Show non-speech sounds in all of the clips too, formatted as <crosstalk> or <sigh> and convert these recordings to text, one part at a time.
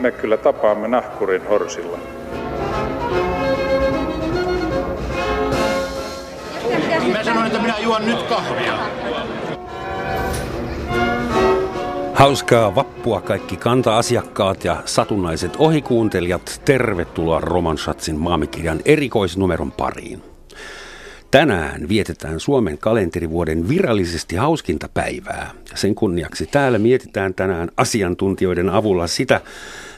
me kyllä tapaamme nahkurin horsilla. Mä sanoin, että minä juon nyt kahvia. Hauskaa vappua kaikki kanta-asiakkaat ja satunnaiset ohikuuntelijat. Tervetuloa Roman Schatzin maamikirjan erikoisnumeron pariin. Tänään vietetään Suomen kalenterivuoden virallisesti hauskinta päivää. Sen kunniaksi täällä mietitään tänään asiantuntijoiden avulla sitä,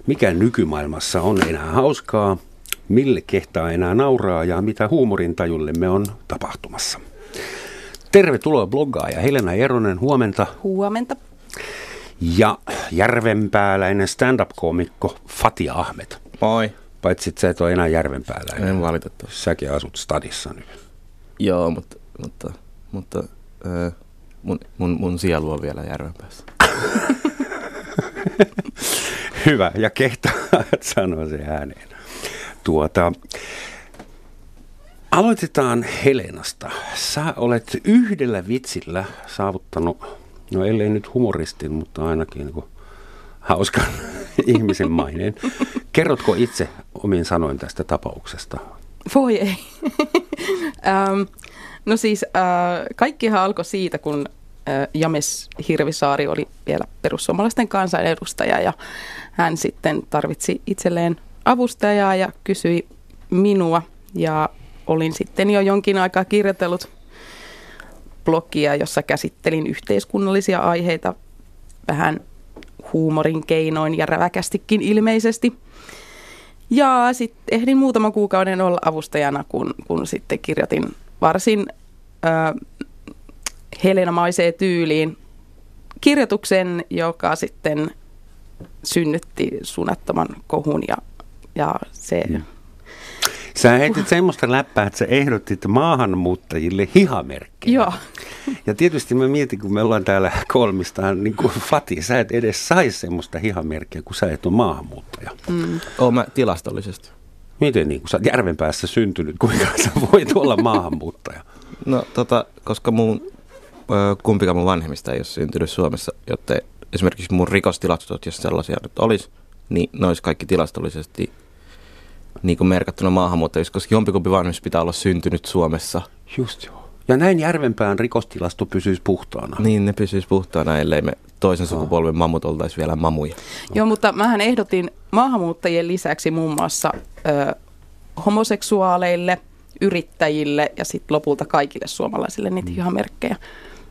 mikä nykymaailmassa on enää hauskaa, mille kehtaa enää nauraa ja mitä huumorintajullemme on tapahtumassa. Tervetuloa bloggaaja Helena Eronen, huomenta. Huomenta. Ja järvenpääläinen stand-up-koomikko Fatia Ahmed. Moi. Paitsi että sä et ole enää järvenpääläinen. En valitettavasti. Säkin asut stadissa nyt. Joo, mutta, mutta, mutta äh, mun, mun, mun sielu on vielä järvenpäässä. <laughs> Hyvä, ja kehtaa <laughs> sanoa se ääneen. Tuota, aloitetaan Helenasta. Sä olet yhdellä vitsillä saavuttanut, no ellei nyt humoristin, mutta ainakin niin hauskan <laughs> ihmisen maineen. Kerrotko itse omin sanoin tästä tapauksesta? Voi ei. <laughs> um, no siis uh, kaikkihan alkoi siitä, kun James Hirvisaari oli vielä perussuomalaisten kansanedustaja ja hän sitten tarvitsi itselleen avustajaa ja kysyi minua ja olin sitten jo jonkin aikaa kirjoitellut blogia, jossa käsittelin yhteiskunnallisia aiheita vähän huumorin keinoin ja räväkästikin ilmeisesti. Ja sitten ehdin muutaman kuukauden olla avustajana, kun, kun sitten kirjoitin varsin äh, helenamaiseen tyyliin kirjoituksen, joka sitten synnytti suunnattoman kohun ja, ja se... Mm. Sä heitit semmoista läppää, että sä ehdotit maahanmuuttajille hihamerkkejä. Joo. Ja tietysti mä mietin, kun me ollaan täällä kolmistaan, niin kuin Fati, sä et edes saisi semmoista hihamerkkiä, kun sä et ole maahanmuuttaja. Mm. Oon mä tilastollisesti. Miten niin, kun sä oot järven päässä syntynyt, kuinka sä voit olla maahanmuuttaja? No tota, koska mun, kumpikaan mun vanhemmista ei ole syntynyt Suomessa, jotta esimerkiksi mun rikostilastot, jos sellaisia nyt olisi, niin ne olisi kaikki tilastollisesti niin kuin merkattuna maahanmuuttajiksi, koska jompikumpi vanhemmista pitää olla syntynyt Suomessa. Just joo. Ja näin Järvenpään rikostilasto pysyisi puhtaana. Niin, ne pysyisi puhtaana, ellei me toisen sukupolven mammut oltaisi vielä mamuja. Joo, mutta mähän ehdotin maahanmuuttajien lisäksi muun muassa ö, homoseksuaaleille, yrittäjille ja sitten lopulta kaikille suomalaisille niitä mm. hihamerkkejä.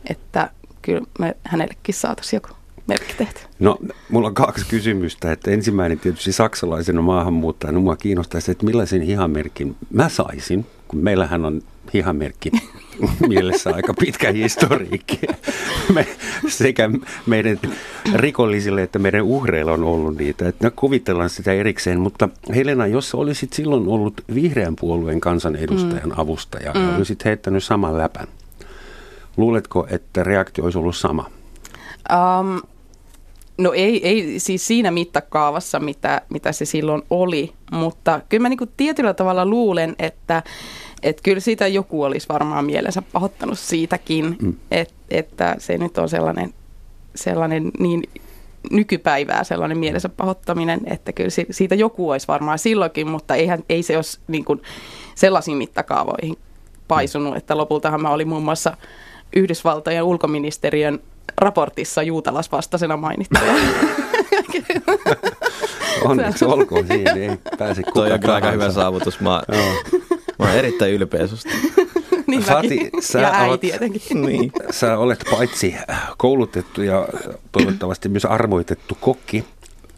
Että kyllä me hänellekin saataisiin joku merkki tehty. No, mulla on kaksi kysymystä. Että ensimmäinen tietysti saksalaisena maahanmuuttajana mua kiinnostaisi, että millaisen hihamerkin mä saisin, kun meillähän on hihamerkki <laughs> mielessä aika pitkä historiikki. <laughs> Me, sekä meidän rikollisille että meidän uhreilla on ollut niitä. Että kuvitellaan sitä erikseen, mutta Helena, jos olisit silloin ollut vihreän puolueen kansanedustajan mm. avustaja mm. olisit heittänyt saman läpän, luuletko, että reaktio olisi ollut sama? Um, No ei, ei siis siinä mittakaavassa, mitä, mitä se silloin oli, mutta kyllä mä niin tietyllä tavalla luulen, että, että kyllä siitä joku olisi varmaan mielensä pahoittanut siitäkin, mm. että, että se nyt on sellainen, sellainen niin nykypäivää sellainen mielensä pahoittaminen, että kyllä siitä joku olisi varmaan silloinkin, mutta eihän, ei se olisi niin kuin sellaisiin mittakaavoihin paisunut, että lopultahan mä olin muun muassa Yhdysvaltojen ulkoministeriön raportissa juutalaisvastaisena mainittuja. <laughs> Onneksi olkoon siinä, ei pääse kukaan. Toi on aika hyvä saavutus. Mä, mä oon erittäin ylpeä susta. <laughs> niin Fati, sä ja äiti olet, tietenkin. <laughs> Niin. Sä olet paitsi koulutettu ja toivottavasti myös arvoitettu kokki,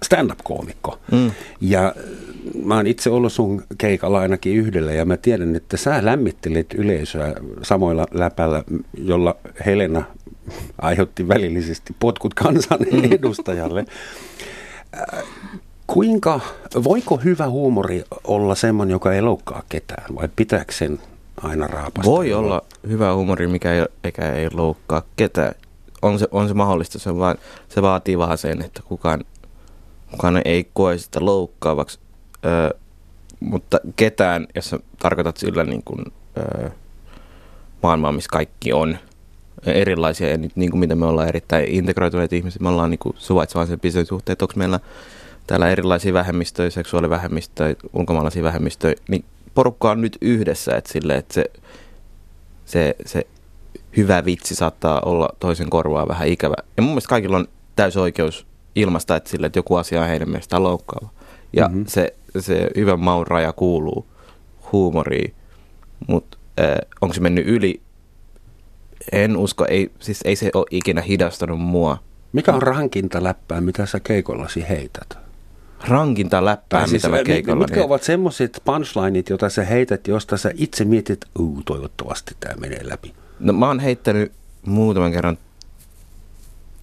stand-up-koomikko. Mm. Ja mä oon itse ollut sun keikalla ainakin yhdellä ja mä tiedän, että sä lämmittelet yleisöä samoilla läpällä, jolla Helena <laughs> aiheutti välillisesti potkut kansan mm. edustajalle. Kuinka, voiko hyvä huumori olla semmoinen, joka ei loukkaa ketään vai pitääkö sen aina raapasta? Voi olla hyvä huumori, mikä ei, eikä ei loukkaa ketään. On se, on se mahdollista, se, vaan, se vaatii vaan sen, että kukaan, kukaan ei koe sitä loukkaavaksi. Ö, mutta ketään, jos sä tarkoitat sillä niin kuin, ö, maailmaa, missä kaikki on – erilaisia ja nyt niin kuin mitä me ollaan erittäin integroituneet ihmisiä, me ollaan niin suvaitsevaisen suhteet, onko meillä täällä erilaisia vähemmistöjä, seksuaalivähemmistöjä, ulkomaalaisia vähemmistöjä, niin porukka on nyt yhdessä, että, sille, että se, se, se hyvä vitsi saattaa olla toisen korvaa vähän ikävä. Ja mun mielestä kaikilla on täysi oikeus ilmaista, että, sille, että joku asia on heidän mielestään loukkaava. Ja mm-hmm. se, se hyvän maun raja kuuluu huumoriin, mutta äh, onko se mennyt yli? En usko, ei, siis ei se ole ikinä hidastanut mua. Mikä on rankinta läppää, mitä sä keikollasi heität? Rankinta läppää, siis, mitä mä keikolla Mitkä heitän. ovat semmoiset punchlineit, joita sä heität, josta sä itse mietit, uu, toivottavasti tämä menee läpi? No mä oon heittänyt muutaman kerran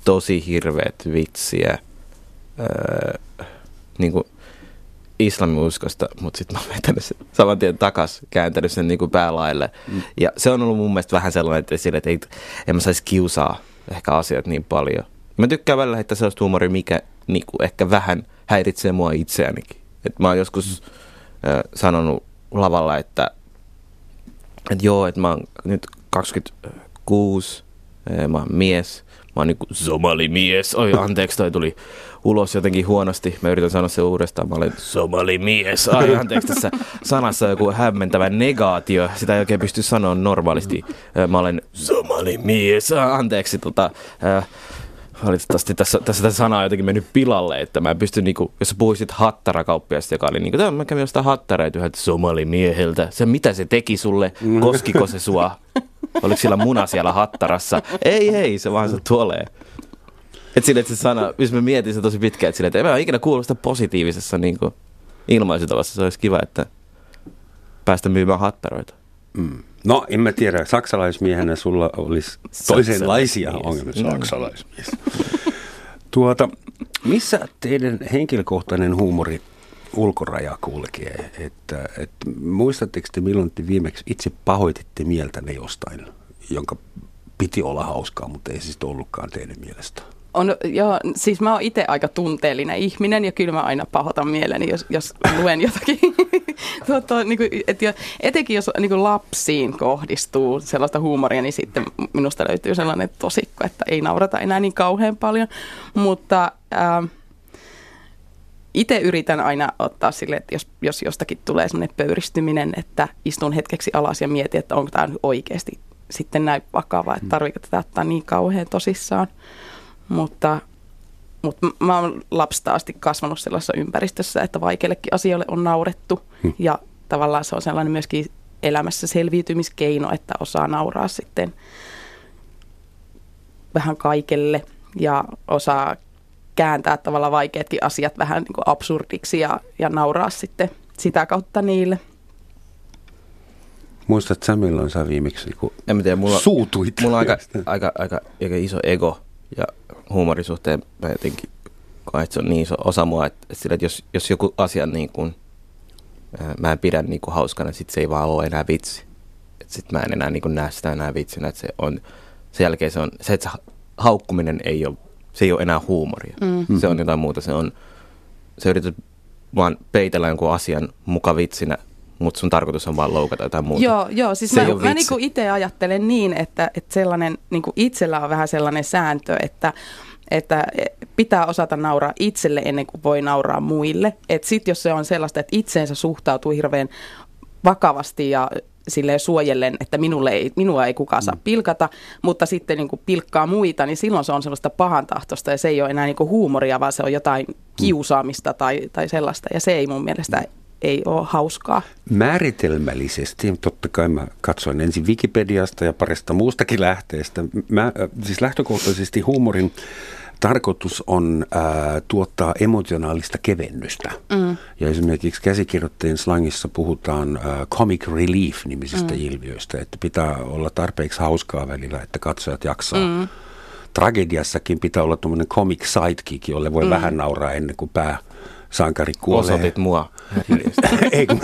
tosi hirveät vitsiä. Öö, niin kuin islamiuskosta, mutta sitten mä oon vetänyt sen saman tien takas, kääntänyt sen niin kuin päälaille. Mm. Ja se on ollut mun mielestä vähän sellainen, että, sille, että ei, en mä saisi kiusaa ehkä asiat niin paljon. Mä tykkään välillä heittää sellaista huumoria, mikä niin kuin ehkä vähän häiritsee mua itseänikin. Et mä oon joskus mm. äh, sanonut lavalla, että, että joo, että mä oon nyt 26, äh, mä oon mies, mä oon niinku somalimies. Oi anteeksi, toi tuli ulos jotenkin huonosti. Mä yritän sanoa se uudestaan. Mä olen somalimies. Ai anteeksi, tässä sanassa on joku hämmentävä negaatio. Sitä ei oikein pysty sanoa normaalisti. Mä olen somalimies. Anteeksi, tota... Äh, valitettavasti tässä, tässä, tässä sana on jotenkin mennyt pilalle, että mä en pysty, niinku, jos sä puhuisit hattarakauppiasta, joka oli niinku, mä kävin jostain hattareita yhdeltä somalimieheltä, se mitä se teki sulle, mm. koskiko se sua, oliko sillä muna siellä hattarassa, ei ei, se vaan se tuolee. Et sille, että se sana, jos mä mietin se tosi pitkään, että sille, että en mä ikinä kuullut sitä positiivisessa niin kuin, ilmaisutavassa, se olisi kiva, että päästä myymään hattaroita. Mm. No, en mä tiedä. Saksalaismiehenä sulla olisi toisenlaisia ongelmia. Saksalaismies. tuota, missä teidän henkilökohtainen huumori ulkoraja kulkee? Että, että, muistatteko te, milloin te viimeksi itse pahoititte mieltänne jostain, jonka piti olla hauskaa, mutta ei siis ollutkaan teidän mielestä? On, joo, siis mä oon itse aika tunteellinen ihminen ja kyllä mä aina pahoitan mieleni, jos, jos luen jotakin. <laughs> tuota, niin kuin, et jo, etenkin jos niin kuin lapsiin kohdistuu sellaista huumoria, niin sitten minusta löytyy sellainen tosikko, että ei naurata enää niin kauhean paljon. Mutta äh, itse yritän aina ottaa sille, että jos, jos jostakin tulee sellainen pöyristyminen, että istun hetkeksi alas ja mietin, että onko tämä oikeasti sitten näin vakava, että mm. tarvitsetko tätä ottaa niin kauhean tosissaan. Mutta, mutta mä oon lapsesta asti kasvanut sellaisessa ympäristössä, että vaikeillekin asioille on naurettu. Hmm. Ja tavallaan se on sellainen myöskin elämässä selviytymiskeino, että osaa nauraa sitten vähän kaikelle ja osaa kääntää tavallaan vaikeatkin asiat vähän niin kuin absurdiksi ja, ja nauraa sitten sitä kautta niille. Muistatko sä milloin sä viimeksi niin en mä tiedä, mulla, suutuit? Mulla on aika, aika, aika, aika iso ego ja huumorisuhteen mä jotenkin koen, että se on niin iso osa mua, että, että, sillä, että jos, jos joku asia niin kuin, ää, mä en pidä niin kuin hauskana, sit se ei vaan ole enää vitsi. Että sit mä en enää niin kuin näe sitä enää vitsinä, että se on, sen jälkeen se on, se, että se haukkuminen ei ole, se ei ole enää huumoria. Mm. Se on jotain muuta, se on, se yrität vaan peitellä jonkun asian muka vitsinä, mutta sun tarkoitus on vaan loukata jotain muuta. Joo, joo siis se mä, mä niinku itse ajattelen niin, että, että sellainen, niinku itsellä on vähän sellainen sääntö, että että pitää osata nauraa itselle ennen kuin voi nauraa muille. Että sitten jos se on sellaista, että itseensä suhtautuu hirveän vakavasti ja sille suojellen, että minulle ei, minua ei kukaan saa mm. pilkata, mutta sitten niin kuin pilkkaa muita, niin silloin se on sellaista pahan tahtosta ja se ei ole enää niin kuin huumoria, vaan se on jotain mm. kiusaamista tai, tai sellaista ja se ei mun mielestä ei ole hauskaa. Määritelmällisesti, totta kai mä katsoin ensin Wikipediasta ja parista muustakin lähteestä. Mä, siis lähtökohtaisesti huumorin tarkoitus on ää, tuottaa emotionaalista kevennystä. Mm. Ja esimerkiksi käsikirjoittajien slangissa puhutaan ää, comic relief-nimisistä mm. ilmiöistä, että pitää olla tarpeeksi hauskaa välillä, että katsojat jaksaa. Mm. Tragediassakin pitää olla tuommoinen comic sidekick, jolle voi mm. vähän nauraa ennen kuin pää sankari kuolee. Osoitit mua. <laughs> Ei, kun,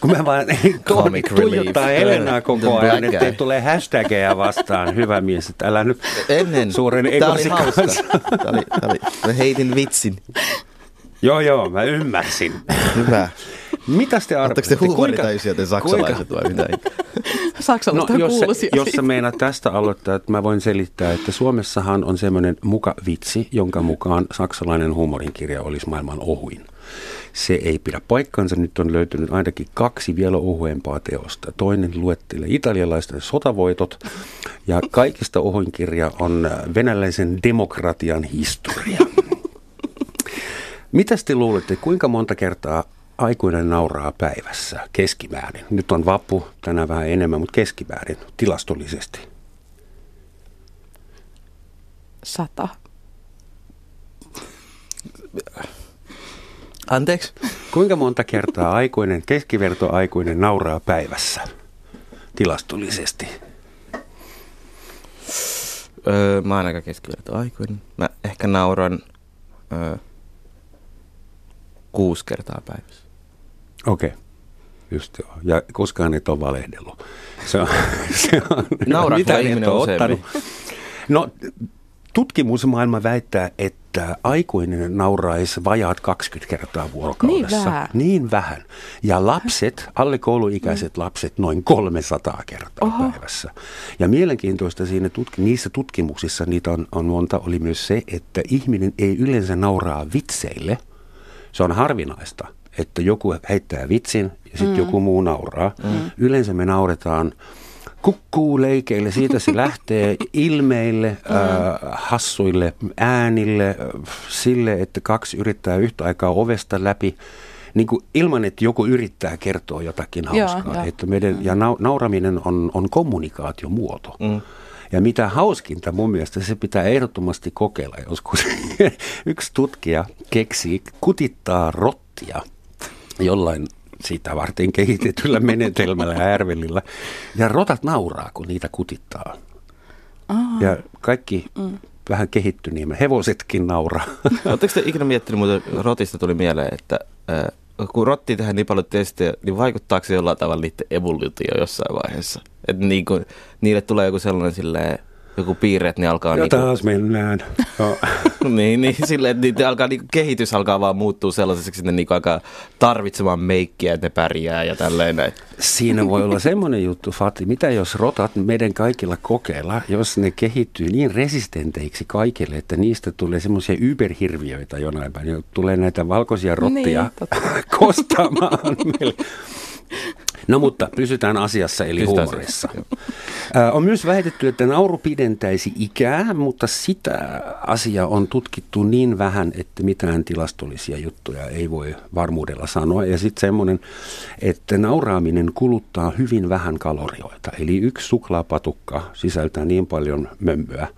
kun mä vaan <laughs> tuijottaa Helenaa koko ajan, että tulee hashtageja vastaan. Hyvä mies, että älä nyt Ennen. suuren egosi kanssa. Tämä oli, tämä oli, mä heitin vitsin. Joo, joo, mä ymmärsin. Hyvä. Mitä te Oletteko arvelette? te huumoritaisia te saksalaiset vai mitä? <laughs> Saksalaiset No, on jos, jos sä meinaat tästä aloittaa, että mä voin selittää, että Suomessahan on semmoinen mukavitsi, jonka mukaan saksalainen huumorinkirja olisi maailman ohuin. Se ei pidä paikkansa. Nyt on löytynyt ainakin kaksi vielä ohuempaa teosta. Toinen luettelee italialaisten sotavoitot ja kaikista ohuin kirja on venäläisen demokratian historia. Mitä te luulette, kuinka monta kertaa aikuinen nauraa päivässä keskimäärin? Nyt on vappu, tänään vähän enemmän, mutta keskimäärin tilastollisesti. Sata. Anteeksi? Kuinka monta kertaa aikuinen, keskivertoaikuinen nauraa päivässä tilastollisesti? Öö, mä oon aika keskiverto aikuinen. Mä ehkä nauran öö, kuusi kertaa päivässä. Okei. Okay. Just joo. Ja koskaan et ole valehdellut. Se on, <laughs> se on Nauraako mitä et ihminen ole useammin? No, tutkimusmaailma väittää, että aikuinen nauraisi vajaat 20 kertaa vuorokaudessa. Niin vähän. Niin vähän. Ja lapset, alle kouluikäiset lapset, noin 300 kertaa Oho. päivässä. Ja mielenkiintoista siinä tutki, niissä tutkimuksissa, niitä on, on monta, oli myös se, että ihminen ei yleensä nauraa vitseille. Se on harvinaista, että joku heittää vitsin ja sitten mm. joku muu nauraa. Mm. Yleensä me nauretaan kukkuu leikeille, siitä se <laughs> lähtee ilmeille, mm. äh, hassuille äänille, äh, sille, että kaksi yrittää yhtä aikaa ovesta läpi, niin kuin ilman, että joku yrittää kertoa jotakin Joo, hauskaa. joo. Että meidän, ja nau, nauraminen on, on kommunikaatiomuoto. Mm. Ja mitä hauskinta mun mielestä, se pitää ehdottomasti kokeilla joskus. <laughs> Yksi tutkija keksi kutittaa rottia jollain sitä varten kehitetyllä menetelmällä äärvelillä. Ja rotat nauraa, kun niitä kutittaa. Aa, Ja kaikki mm. vähän kehittyneemmät, hevosetkin nauraa. <laughs> Oletteko te ikinä miettinyt, mutta rotista tuli mieleen, että äh, kun rotti tehdään niin paljon testejä, niin vaikuttaako se jollain tavalla niiden evoluutio jossain vaiheessa? Että niin niille tulee joku sellainen silleen, joku piirre, että ne alkaa Ja niinku, taas mennään. <laughs> No. niin, niin, silleen, että niiden alkaa, niinku, kehitys alkaa vaan muuttua sellaiseksi, että ne niinku alkaa tarvitsemaan meikkiä, että ne pärjää ja tälleen näin. Siinä voi olla semmoinen juttu, Fati, mitä jos rotat meidän kaikilla kokeilla, jos ne kehittyy niin resistenteiksi kaikille, että niistä tulee semmoisia yberhirviöitä jonain päivänä, tulee näitä valkoisia rottia Niin, totta. <laughs> kostamaan meille. No mutta pysytään asiassa eli Pysytään huumorissa. asiassa, On myös väitetty, että nauru pidentäisi ikää, mutta sitä asiaa on tutkittu niin vähän, että mitään tilastollisia juttuja ei voi varmuudella sanoa. Ja sitten semmoinen, että nauraaminen kuluttaa hyvin vähän kalorioita. Eli yksi suklaapatukka sisältää niin paljon mömmöä,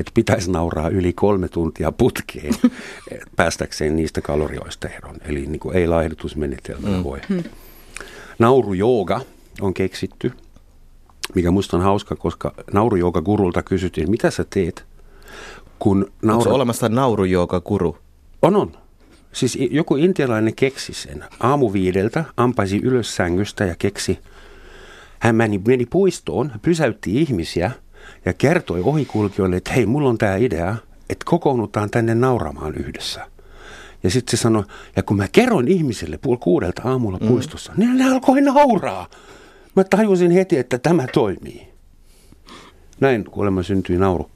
että pitäisi nauraa yli kolme tuntia putkeen <laughs> päästäkseen niistä kalorioista eroon. Eli niin kuin ei laihdutusmenetelmällä mm. voi. Naurujooga on keksitty, mikä musta on hauska, koska naurujooga-gurulta kysyttiin, mitä sä teet, kun Onko nauru... olemassa nauru, joka kuru? On, on. Siis joku intialainen keksi sen. Aamuviideltä ampaisi ylös sängystä ja keksi. Hän meni, meni puistoon, pysäytti ihmisiä ja kertoi ohikulkijoille, että hei, mulla on tämä idea, että kokoonnutaan tänne nauramaan yhdessä. Ja sitten se sanoi, ja kun mä kerroin ihmisille puoli kuudelta aamulla mm. puistossa, niin ne alkoi nauraa. Mä tajusin heti, että tämä toimii. Näin kuulemma syntyi nauru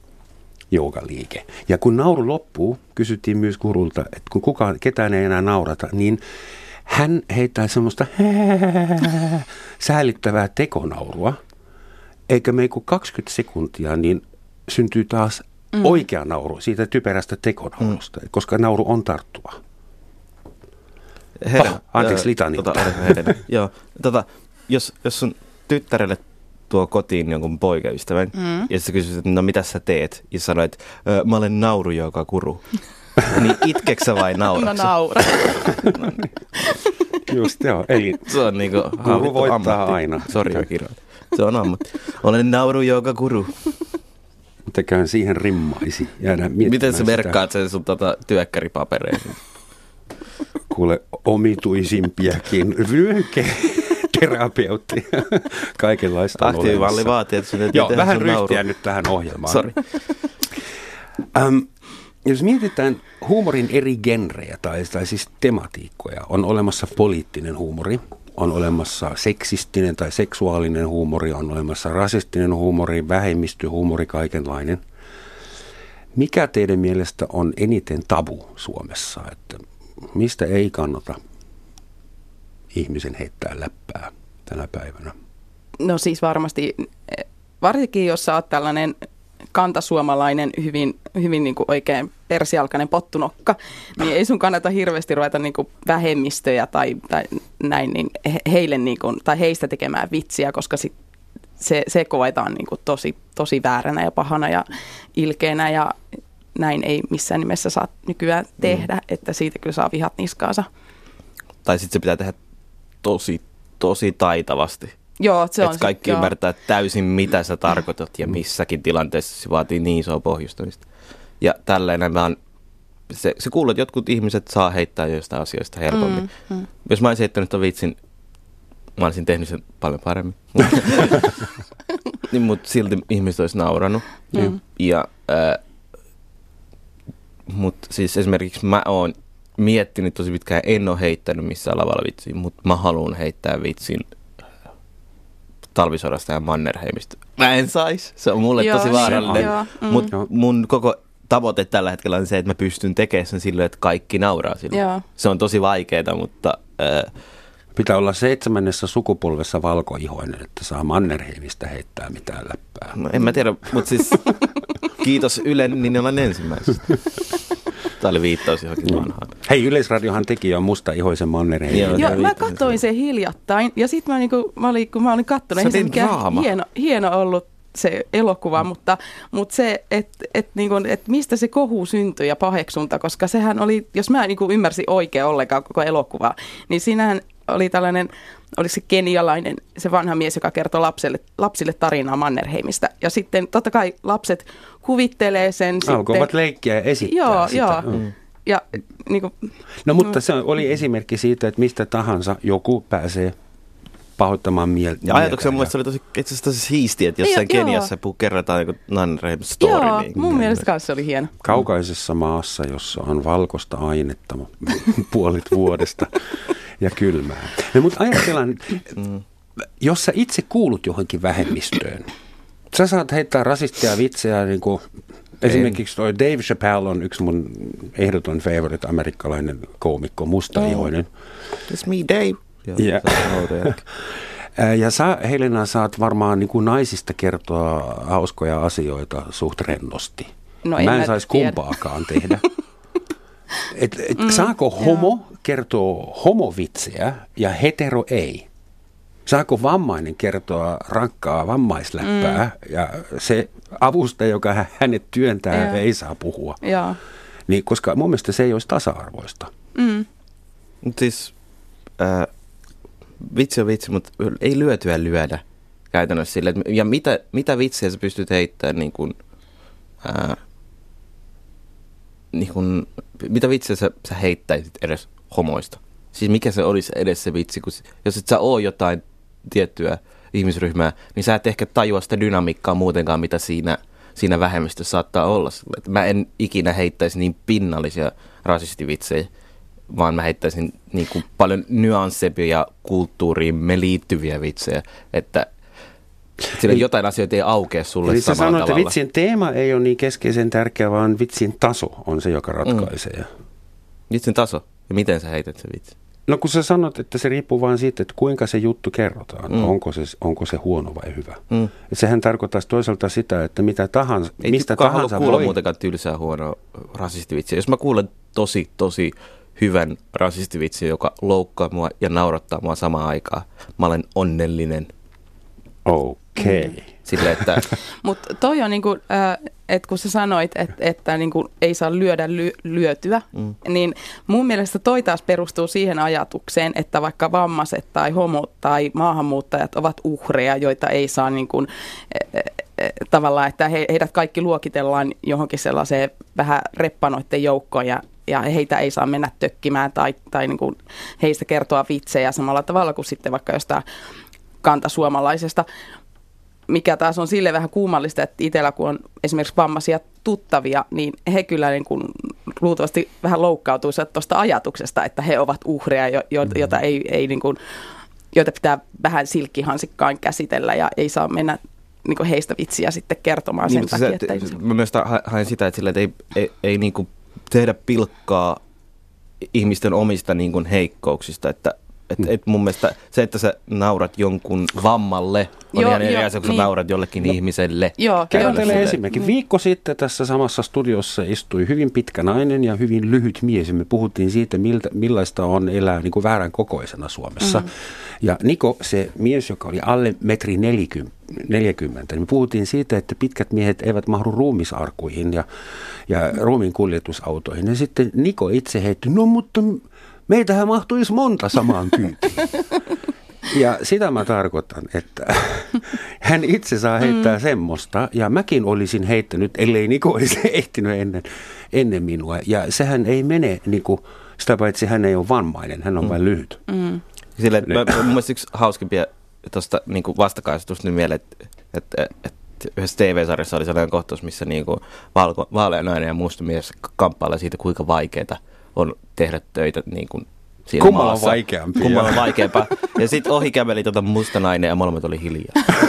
joogaliike. Ja kun nauru loppuu, kysyttiin myös kurulta, että kun kukaan, ketään ei enää naurata, niin hän heittää semmoista <laughs> säällittävää tekonaurua, eikä mene kuin 20 sekuntia, niin syntyy taas mm. oikea nauru siitä typerästä tekonaurusta, mm. koska nauru on tarttuva. Oh, anteeksi, ö, litania. Tota, herra. <laughs> Joo, tota, jos, jos sun tyttärelle tuo kotiin jonkun poikaystävän, mm. ja sä kysyt, että no mitä sä teet, ja sanoit, "Ö, mä olen nauru, joka kuru. <laughs> niin itkeksä vai no naurat? naura. <laughs> Just joo, eli Se on niinku haavittu voittaa ammatti. aina. Sori, mä. Se on ammatti. Olen nauru, joka kuru. Mitäkään siihen rimmaisi. Miten sä merkkaat sen sun tota, työkkäripapereihin? kuule omituisimpiakin vyöhyketerapeutti. Kaikenlaista on Aktiivimalli olemassa. vaatii, että sinne Joo, vähän ryhtiä nauru. nyt tähän ohjelmaan. Sori. Ähm, Jos mietitään huumorin eri genrejä tai, tai siis tematiikkoja, on olemassa poliittinen huumori, on olemassa seksistinen tai seksuaalinen huumori, on olemassa rasistinen huumori, vähemmistöhuumori, kaikenlainen. Mikä teidän mielestä on eniten tabu Suomessa, että mistä ei kannata ihmisen heittää läppää tänä päivänä? No siis varmasti, varsinkin jos sä oot tällainen kantasuomalainen, hyvin, hyvin niin kuin oikein persialkainen pottunokka, niin ei sun kannata hirveästi ruveta niin kuin vähemmistöjä tai, tai näin, niin heille niin kuin, tai heistä tekemään vitsiä, koska sit se, se koetaan niin kuin tosi, tosi vääränä ja pahana ja ilkeänä ja näin ei missään nimessä saa nykyään tehdä, mm. että siitä kyllä saa vihat niskaansa. Tai sitten se pitää tehdä tosi, tosi taitavasti. Joo, se Et on kaikki sit, ymmärtää täysin, mitä sä tarkoitat ja missäkin tilanteessa se vaatii niin isoa pohjustamista. Ja tälleen vaan se, se kuuluu, että jotkut ihmiset saa heittää joistain asioista helpommin. Mm, mm. Jos mä olisin heittänyt ton vitsin, mä olisin tehnyt sen paljon paremmin. <laughs> niin, mutta silti ihmiset olisi nauranut. Mm. Ja, äh, mutta siis esimerkiksi mä oon miettinyt tosi pitkään, en ole heittänyt missään lavalla vitsiä, mutta mä haluan heittää vitsin talvisodasta ja Mannerheimista. Mä en sais. Se on mulle joo, tosi vaarallinen. Mm. Mutta mun koko tavoite tällä hetkellä on se, että mä pystyn tekemään sen silleen, että kaikki nauraa sille. Joo. Se on tosi vaikeaa, mutta... Äh, Pitää olla seitsemännessä sukupolvessa valkoihoinen, että saa Mannerheimistä heittää mitään läppää. No, en mä tiedä, mutta siis <laughs> kiitos Ylen, niin olen ensimmäisestä. Tämä oli viittaus johonkin mm. vanhaan. Hei, Yleisradiohan teki jo musta ihoisen Mannerheimin. Joo, Joo mä katsoin sen hiljattain ja sitten mä, niinku, mä, olin, kun mä olin katsonut, se, se hieno, hieno ollut se elokuva, mm. mutta, mutta se, että et, niinku, et mistä se kohu syntyi ja paheksunta, koska sehän oli, jos mä niinku ymmärsin oikein ollenkaan koko elokuvaa, niin siinähän oli tällainen, oli se kenialainen, se vanha mies, joka kertoo lapsille, lapsille tarinaa Mannerheimistä. Ja sitten totta kai lapset kuvittelee sen Alkoivat sitten. leikkiä ja esittää joo, sitä. Joo, mm. Ja, niin kuin, no mutta se oli esimerkki siitä, että mistä tahansa joku pääsee pahoittamaan mieltä. Ja ajatuksena mun mielestä oli tosi, itse asiassa tosi siistiä, että jossain joo, Keniassa joo. kerrotaan joku Nanreim story. Joo, niin, mun mielestä kanssa oli hieno. Kaukaisessa maassa, jossa on valkoista ainetta <laughs> puolit vuodesta ja kylmää. No, mutta ajatellaan, mm. jos sä itse kuulut johonkin vähemmistöön, sä saat heittää rasistia vitsejä niin kuin Esimerkiksi toi Dave Chappelle on yksi mun ehdoton favorite amerikkalainen koomikko, mustaihoinen. Oh. It's me, Dave. Ja, ja sä, <laughs> Helena, saat varmaan niin kuin naisista kertoa hauskoja asioita suht rennosti. No, mä en, en saisi kumpaakaan tehdä. <laughs> Et, et, mm, saako homo joo. kertoa homovitsejä ja hetero ei? Saako vammainen kertoa rankkaa vammaisläppää mm. ja se avustaja, joka hänet työntää, ja. ei saa puhua? Ja. Niin, koska mun mielestä se ei olisi tasa-arvoista. Mm. Siis äh, vitsi on vitsi, mutta ei lyötyä lyödä käytännössä sille. Ja mitä, mitä vitsiä sä pystyt heittämään niin kuin, ää, niin kuin, mitä vitsiä sä, sä heittäisit edes homoista? Siis mikä se olisi edes se vitsi, kun jos et sä oo jotain tiettyä ihmisryhmää, niin sä et ehkä tajua sitä dynamiikkaa muutenkaan, mitä siinä, siinä vähemmistössä saattaa olla. Mä en ikinä heittäisi niin pinnallisia rasistivitsejä vaan mä heittäisin niin kuin paljon nyanssempia kulttuuriin me liittyviä vitsejä, että sillä Eli, jotain asioita ei aukea sulle Eli samalla sanoit, tavalla. että vitsin teema ei ole niin keskeisen tärkeä, vaan vitsin taso on se, joka ratkaisee. Mm. Vitsin taso? Ja miten sä heität se vitsi? No kun sä sanot, että se riippuu vain siitä, että kuinka se juttu kerrotaan, mm. onko, se, onko se huono vai hyvä. Mm. Et sehän tarkoittaa toisaalta sitä, että mitä tahansa, ei mistä tahansa kuulla voi... muutenkaan tylsää huonoa rasistivitsiä. Jos mä kuulen tosi, tosi hyvän rasistivitsin, joka loukkaa mua ja naurattaa mua samaan aikaan. Mä olen onnellinen. Okei. Okay. Mm. Sille, että... <laughs> Mutta toi on niinku, äh, että kun sä sanoit, että, että niinku ei saa lyödä ly- lyötyä, mm. niin mun mielestä toi taas perustuu siihen ajatukseen, että vaikka vammaiset tai homot tai maahanmuuttajat ovat uhreja, joita ei saa niinku, äh, äh, tavallaan, että he, heidät kaikki luokitellaan johonkin sellaiseen vähän reppanoiden joukkoon ja ja heitä ei saa mennä tökkimään tai, tai niin kuin heistä kertoa vitsejä samalla tavalla kuin sitten vaikka jostain kantasuomalaisesta. Mikä taas on sille vähän kuumallista, että itsellä kun on esimerkiksi vammaisia tuttavia, niin he kyllä niin kuin luultavasti vähän loukkautuisivat tuosta ajatuksesta, että he ovat uhreja, jo, jo, mm-hmm. jota ei, ei niin kuin, joita pitää vähän silkkihansikkaan käsitellä ja ei saa mennä niin kuin heistä vitsiä sitten kertomaan niin, sen takia. Se, että mä myös haen sitä, että, sillä, että ei, ei, ei niin kuin tehdä pilkkaa ihmisten omista niin kuin heikkouksista, että et, et mun mielestä se, että sä naurat jonkun vammalle, on joo, ihan eri asia, kun niin. sä naurat jollekin no, ihmiselle. Joo, Kerron teille esimerkki. Mm. Viikko sitten tässä samassa studiossa istui hyvin pitkä nainen ja hyvin lyhyt mies. Me puhuttiin siitä, miltä, millaista on elää niin kuin väärän kokoisena Suomessa. Mm. Ja Niko, se mies, joka oli alle metri 40, 40, niin puhuttiin siitä, että pitkät miehet eivät mahdu ruumisarkuihin ja, ja ruumiin kuljetusautoihin. Ja sitten Niko itse heitti, no mutta meitähän mahtuisi monta samaan kyytiin. <laughs> Ja sitä mä tarkoitan, että <laughs> hän itse saa heittää mm. semmoista, ja mäkin olisin heittänyt, ellei Niko olisi <laughs> ehtinyt ennen, ennen minua. Ja sehän ei mene, niin kuin, sitä paitsi hän ei ole vammainen, hän on mm. vain lyhyt. Mm. Sille, mä, mun mielestä yksi hauskimpia tuosta niin vastakaistusta niin mieleen, että, että, että yhdessä TV-sarjassa oli sellainen kohtaus, missä niin kuin valko, vaalea nainen ja musta mies kamppailee siitä, kuinka vaikeaa on tehdä töitä niin kuin siinä Kummalla maassa. vaikeampia. Kummalla on vaikeampaa. Ja sitten ohi käveli tuota musta nainen ja molemmat oli hiljaa. <laughs>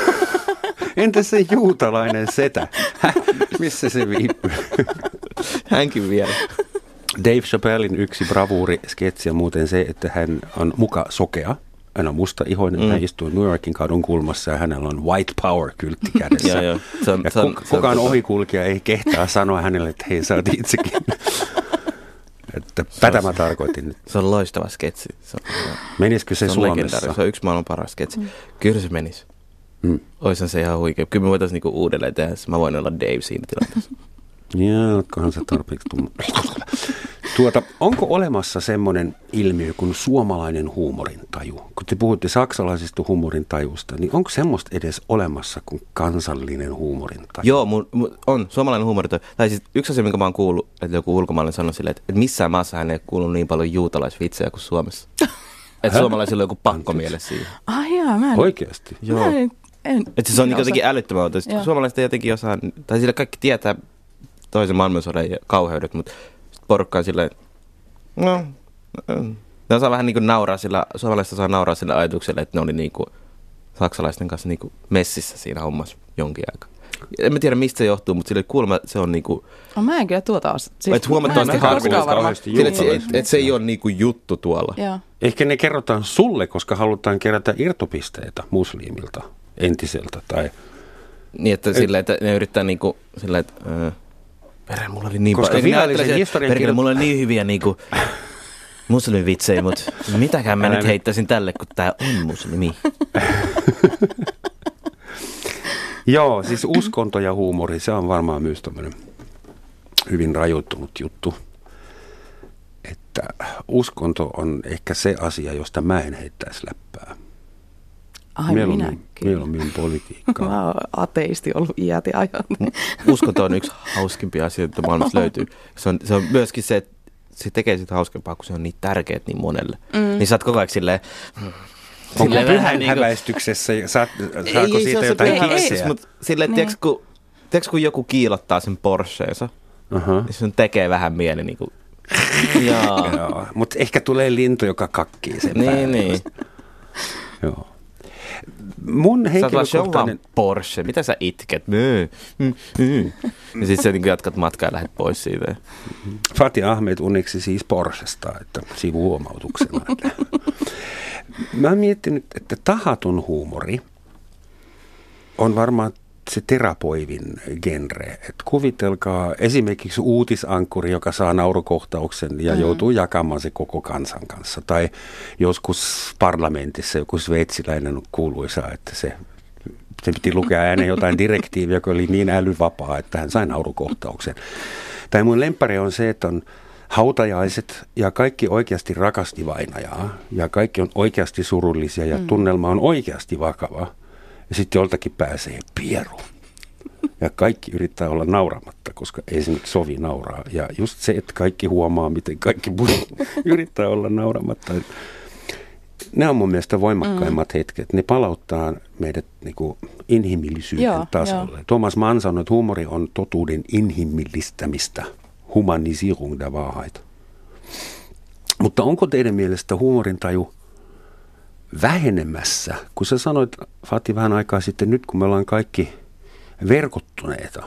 Entä se juutalainen setä? <laughs> Missä se viipyy? <laughs> Hänkin vielä. Dave Chappellin yksi bravuuri sketsi on muuten se, että hän on muka sokea. Hän on musta ihoinen, mm. hän istuu New Yorkin kadun kulmassa ja hänellä on white power kyltti kädessä. ja, ja. Se on, ja se on, kukaan se on, ohikulkija ei kehtaa sanoa hänelle, että hei sä oot itsekin että tätä mä tarkoitin nyt. <laughs> Se on loistava sketsi. Se on, Menisikö se, se Suomessa? Se on yksi maailman paras sketsi. Mm. Kyllä se menisi. Mm. Oishan se ihan huikea. Kyllä me voitaisiin niinku uudelleen tehdä. Mä voin olla Dave siinä tilanteessa. <laughs> Joo, ootkohan se tarpeeksi tumma. Tuota, onko olemassa semmoinen ilmiö kuin suomalainen huumorintaju? Kun te puhutte saksalaisesta huumorintajusta, niin onko semmoista edes olemassa kuin kansallinen huumorintaju? Joo, mun, mun, on suomalainen huumorintaju. Tai siis yksi asia, minkä mä oon kuullut, että joku ulkomaalainen sanoi silleen, että, että missään maassa hän ei kuulu niin paljon juutalaisvitsejä kuin Suomessa. <laughs> että suomalaisilla on joku pakko mielessä siihen. Ah jaa, mä en... Oikeasti? Joo. Mä en, en, että se on niin jotenkin älyttömän Suomalaiset jotenkin osaa, tai sillä kaikki tietää toisen maailmansodan kauheudet, mutta porukka on silleen, no, ne osaa vähän niin kuin nauraa sillä, suomalaiset saa nauraa sillä ajatuksella, että ne oli niin kuin saksalaisten kanssa niin kuin messissä siinä hommassa jonkin aikaa. En mä tiedä mistä se johtuu, mutta sille kuulemma se on niinku... No, mä en kyllä tuota osa. Siis, että huomattavasti harvinaista. Että et, et se ei ole niinku juttu tuolla. Joo. Ehkä ne kerrotaan sulle, koska halutaan kerätä irtopisteitä muslimilta entiseltä. Tai... Niin, että, et... sille, että ne yrittää niinku, sille, että... Äh, Perhe, mulla oli niin Koska virallisen historian Perkele, mulla oli niin hyviä niinku muslimivitsejä, mutta mitäkään mä nyt heittäisin tälle, kun tää on muslimi. <laughs> Joo, siis uskonto ja huumori, se on varmaan myös tämmöinen hyvin rajoittunut juttu. Että uskonto on ehkä se asia, josta mä en heittäisi läppää. Ai mieluummin, minä kyllä. Mieluummin politiikkaa. <laughs> Mä oon ateisti ollut iäti ajan. Uskonto on yksi hauskimpia asioita, että maailmassa löytyy. Se on, se on myöskin se, että se tekee sitä hauskempaa, kun se on niin tärkeät niin monelle. Mm. Niin sä oot koko ajan silleen... Onko pyhän niin häväistyksessä, saat, saako ei, siitä ei, jotain kiksiä? Ei, mutta silleen, niin. tiiäks, kun, tiiäks, kun joku kiilottaa sen Porscheensa, uh-huh. niin se tekee vähän mieli niin kuin, <laughs> Joo. Joo. Mutta ehkä tulee lintu, joka kakkii sen Niin, päälle. niin. Joo mun henkilökohtainen... Porsche, mitä sä itket? Myy, myy, myy. Ja sitten sä niin jatkat matkaa ja lähdet pois siitä. Fatih Ahmed uniksi siis Porschesta, että sivuhuomautuksena. <laughs> Mä oon miettinyt, että tahatun huumori on varmaan se terapoivin genre. Et kuvitelkaa esimerkiksi uutisankuri, joka saa naurukohtauksen ja mm. joutuu jakamaan se koko kansan kanssa. Tai joskus parlamentissa joku sveitsiläinen kuuluisa, että se, se piti lukea ääneen jotain direktiiviä, joka oli niin älyvapaa, että hän sai naurukohtauksen. Tai mun lempari on se, että on hautajaiset ja kaikki oikeasti rakasti vainajaa ja kaikki on oikeasti surullisia ja mm. tunnelma on oikeasti vakava – ja sitten joltakin pääsee pieru. Ja kaikki yrittää olla nauramatta, koska ei se nyt sovi nauraa. Ja just se, että kaikki huomaa, miten kaikki <laughs> yrittää olla nauramatta. ne on mun mielestä voimakkaimmat mm. hetket. Ne palauttaa meidät niin kuin inhimillisyyden Joo, tasolle. Thomas Mann sanoi, että huumori on totuuden inhimillistämistä, humanisierung der Wahrheit. Mutta onko teidän mielestä huumorintaju vähenemässä? Kun sä sanoit, Fati, vähän aikaa sitten, nyt kun me ollaan kaikki verkottuneita,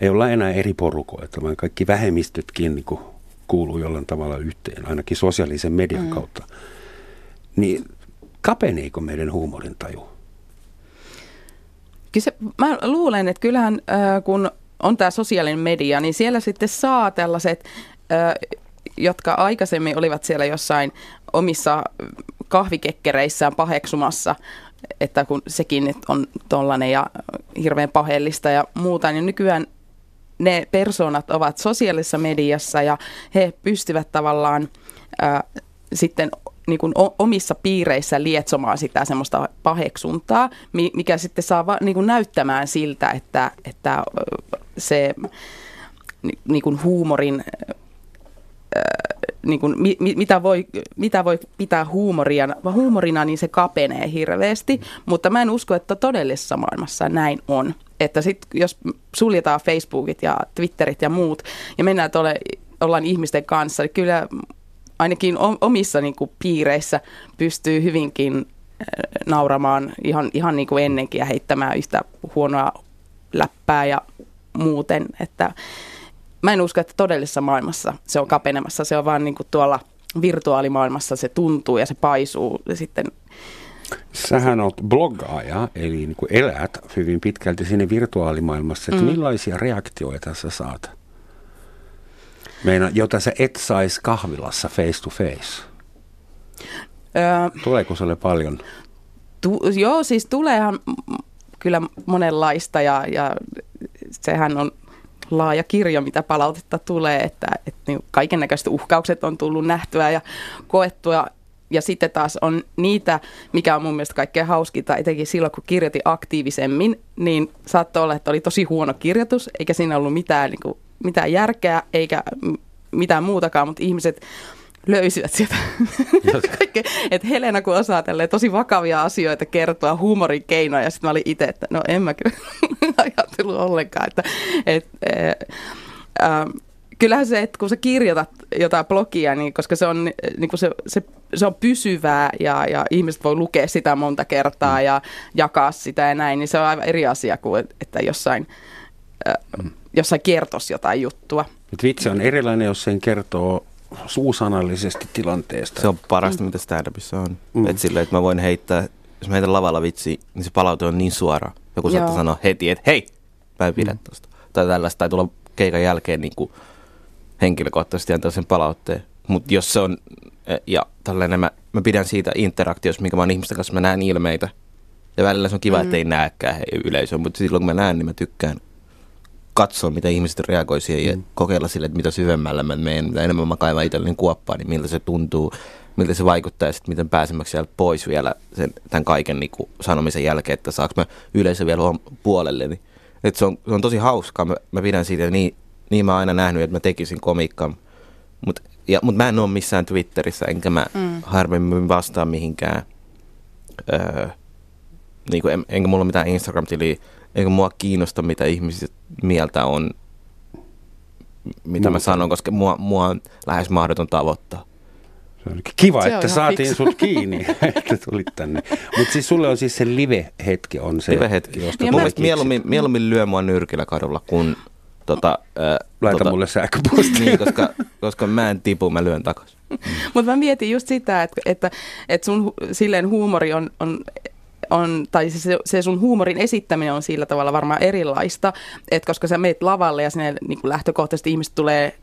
ei olla enää eri porukoita, vaan kaikki vähemmistötkin niin kuin kuuluu jollain tavalla yhteen, ainakin sosiaalisen median mm. kautta. Niin kapeneeko meidän huumorintaju? Kyllä se, mä luulen, että kyllähän äh, kun on tämä sosiaalinen media, niin siellä sitten saa tällaiset, äh, jotka aikaisemmin olivat siellä jossain omissa kahvikekkereissään paheksumassa, että kun sekin on tollainen ja hirveän paheellista ja muuta, niin nykyään ne persoonat ovat sosiaalisessa mediassa ja he pystyvät tavallaan ää, sitten niin kuin omissa piireissä lietsomaan sitä semmoista paheksuntaa, mikä sitten saa va, niin kuin näyttämään siltä, että, että se niin kuin huumorin niin kuin, mitä, voi, mitä voi pitää huumoria, huumorina, niin se kapenee hirveästi, mutta mä en usko, että todellisessa maailmassa näin on. Että sit, jos suljetaan Facebookit ja Twitterit ja muut ja mennään tuolle, ollaan ihmisten kanssa, niin kyllä ainakin omissa niin kuin, piireissä pystyy hyvinkin äh, nauramaan ihan, ihan niin kuin ennenkin ja heittämään yhtä huonoa läppää ja muuten, että mä en usko, että todellisessa maailmassa se on kapenemassa, se on vaan niin kuin tuolla virtuaalimaailmassa se tuntuu ja se paisuu ja sitten Sähän olet bloggaaja, eli niin kuin elät hyvin pitkälti sinne virtuaalimaailmassa. Että mm. Millaisia reaktioita sä saat? Meina, jota sä et saisi kahvilassa face to face. Öö, Tuleeko sulle paljon? Tu, joo, siis tuleehan kyllä monenlaista ja, ja sehän on laaja kirjo, mitä palautetta tulee, että, että niin kaiken näköiset uhkaukset on tullut nähtyä ja koettua. Ja sitten taas on niitä, mikä on mun mielestä kaikkein hauskinta, etenkin silloin kun kirjoitin aktiivisemmin, niin saattoi olla, että oli tosi huono kirjoitus, eikä siinä ollut mitään, niin kuin, mitään järkeä eikä mitään muutakaan, mutta ihmiset löysivät sieltä <laughs> kaikkea. Että Helena kun osaa tälleen tosi vakavia asioita kertoa huumorin keinoja, ja sitten mä olin itse, että no en mä kyllä <laughs> ajatellut ollenkaan. Että, et, äh, kyllähän se, että kun sä kirjoitat jotain blogia, niin koska se on, niin kuin se, se, se on pysyvää ja, ja ihmiset voi lukea sitä monta kertaa mm. ja jakaa sitä ja näin, niin se on aivan eri asia kuin, että jossain, äh, jossain kertoisi jotain juttua. vitsi on erilainen, jos sen kertoo suusanallisesti tilanteesta. Se on parasta, mm. mitä stand-upissa on. Mm. Että silleen, että mä voin heittää, jos mä heitän lavalla vitsi, niin se palaute on niin suora. Joku saattaa sanoa heti, että hei, mä en pidä mm. tosta. Tai tällaista, tai tulla keikan jälkeen niin kuin henkilökohtaisesti antaa sen palautteen. Mutta jos se on, e, ja tällainen, mä, mä pidän siitä interaktiosta, mikä mä oon ihmisten kanssa, mä näen ilmeitä. Ja välillä se on kiva, mm. että ei näekään yleisöä, mutta silloin kun mä näen, niin mä tykkään katsoa, mitä ihmiset reagoi siihen mm. ja kokeilla sille, että mitä syvemmällä mä menen, mitä enemmän mä kaivan itselleni kuoppaa, niin miltä se tuntuu, miltä se vaikuttaa ja sitten miten pääsemäksi sieltä pois vielä sen, tämän kaiken niin kuin sanomisen jälkeen, että saaks mä yleisö vielä puolelle. Niin, että se, on, se on tosi hauskaa, mä, mä pidän siitä, niin, niin mä oon aina nähnyt, että mä tekisin komiikkaa, mutta mut mä en ole missään Twitterissä, enkä mä mm. harvemmin vastaa mihinkään. Öö, niin kuin en, enkä mulla ole mitään Instagram-tiliä, eikä mua kiinnosta, mitä ihmiset mieltä on, mitä Muuta. mä sanon, koska mua, mua on lähes mahdoton tavoittaa. Se on kiva, se että on saatiin fiksu. sut kiinni, <laughs> että tulit tänne. Mutta siis sulle on siis se live-hetki on se. Live-hetki. Josta niin mä... mieluummin, mieluummin lyö mua nyrkillä kadulla, kun tota, äh, Laita tota, mulle sähköpostia. Niin, koska, koska mä en tipu, mä lyön takaisin. Mutta mä mietin just sitä, että, että, että sun silleen huumori on, on on, tai se, se sun huumorin esittäminen on sillä tavalla varmaan erilaista, että koska sä meet lavalle ja sinne niin kuin lähtökohtaisesti ihmiset tulee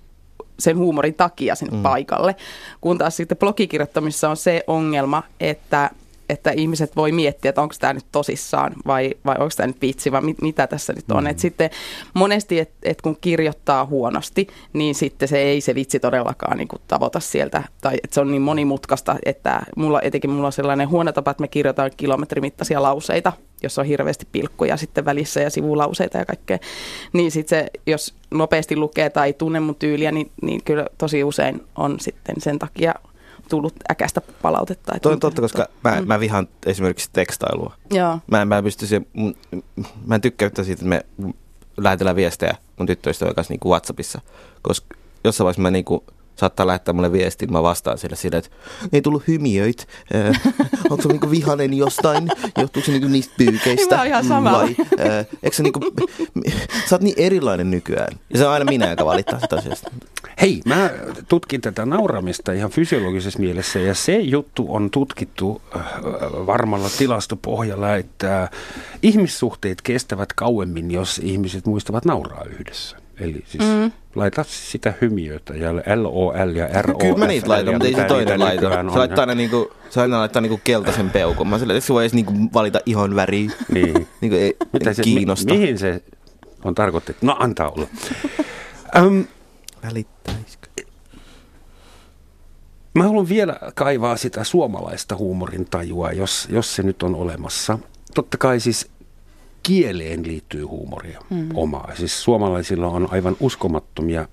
sen huumorin takia sinne mm. paikalle, kun taas sitten blogikirjoittamisessa on se ongelma, että että ihmiset voi miettiä, että onko tämä nyt tosissaan vai, vai onko tämä nyt vitsi vai mit, mitä tässä nyt on. Mm. Et sitten monesti, että et kun kirjoittaa huonosti, niin sitten se ei se vitsi todellakaan niin kuin tavoita sieltä. Tai että se on niin monimutkaista, että mulla, etenkin mulla on sellainen huono tapa, että me kirjoitan kilometrimittaisia lauseita, jos on hirveästi pilkkuja sitten välissä ja sivulauseita ja kaikkea. Niin sitten se, jos nopeasti lukee tai tunne mun tyyliä, niin, niin kyllä tosi usein on sitten sen takia tullut äkästä palautetta. Toi on totta, koska mä, Mm. mä vihaan esimerkiksi tekstailua. Joo, Mä, mä siihen, mun- mä en tykkää yhtään siitä, että me lähetellään viestejä mun tyttöystävän kanssa niin Whatsappissa, koska jossain vaiheessa mä niinku, saattaa lähettää mulle viestin, mä vastaan sille sille, että ei tullut hymiöit, äh, <laughs> onko se niinku vihanen jostain, johtuuko se niinku niistä pyykeistä? Niin mä oon ihan samalla. Vai, äh, eikö se niinku, <laughs> sä oot niin erilainen nykyään. Ja se on aina minä, joka valittaa sitä asiasta. Hei, mä tutkin tätä nauramista ihan fysiologisessa mielessä ja se juttu on tutkittu äh, varmalla tilastopohjalla, että ihmissuhteet kestävät kauemmin, jos ihmiset muistavat nauraa yhdessä. Eli siis mm. laita sitä hymiötä ja LOL ja ROL. Kyllä mä niitä laitan, mutta ei se toinen laita. Se laittaa aina niinku, se aina laittaa niinku keltaisen peukun. Mä silleen, että se voi edes niinku valita ihon väriä. Niin. <laughs> Niinku ei, Mitä se, kiinnosta. Mi- mihin se on tarkoitettu? No antaa olla. <laughs> Öm, Välittäisikö? Mä haluan vielä kaivaa sitä suomalaista huumorin tajua, jos, jos se nyt on olemassa. Totta kai siis kieleen liittyy huumoria mm. omaa. Siis suomalaisilla on aivan uskomattomia äh,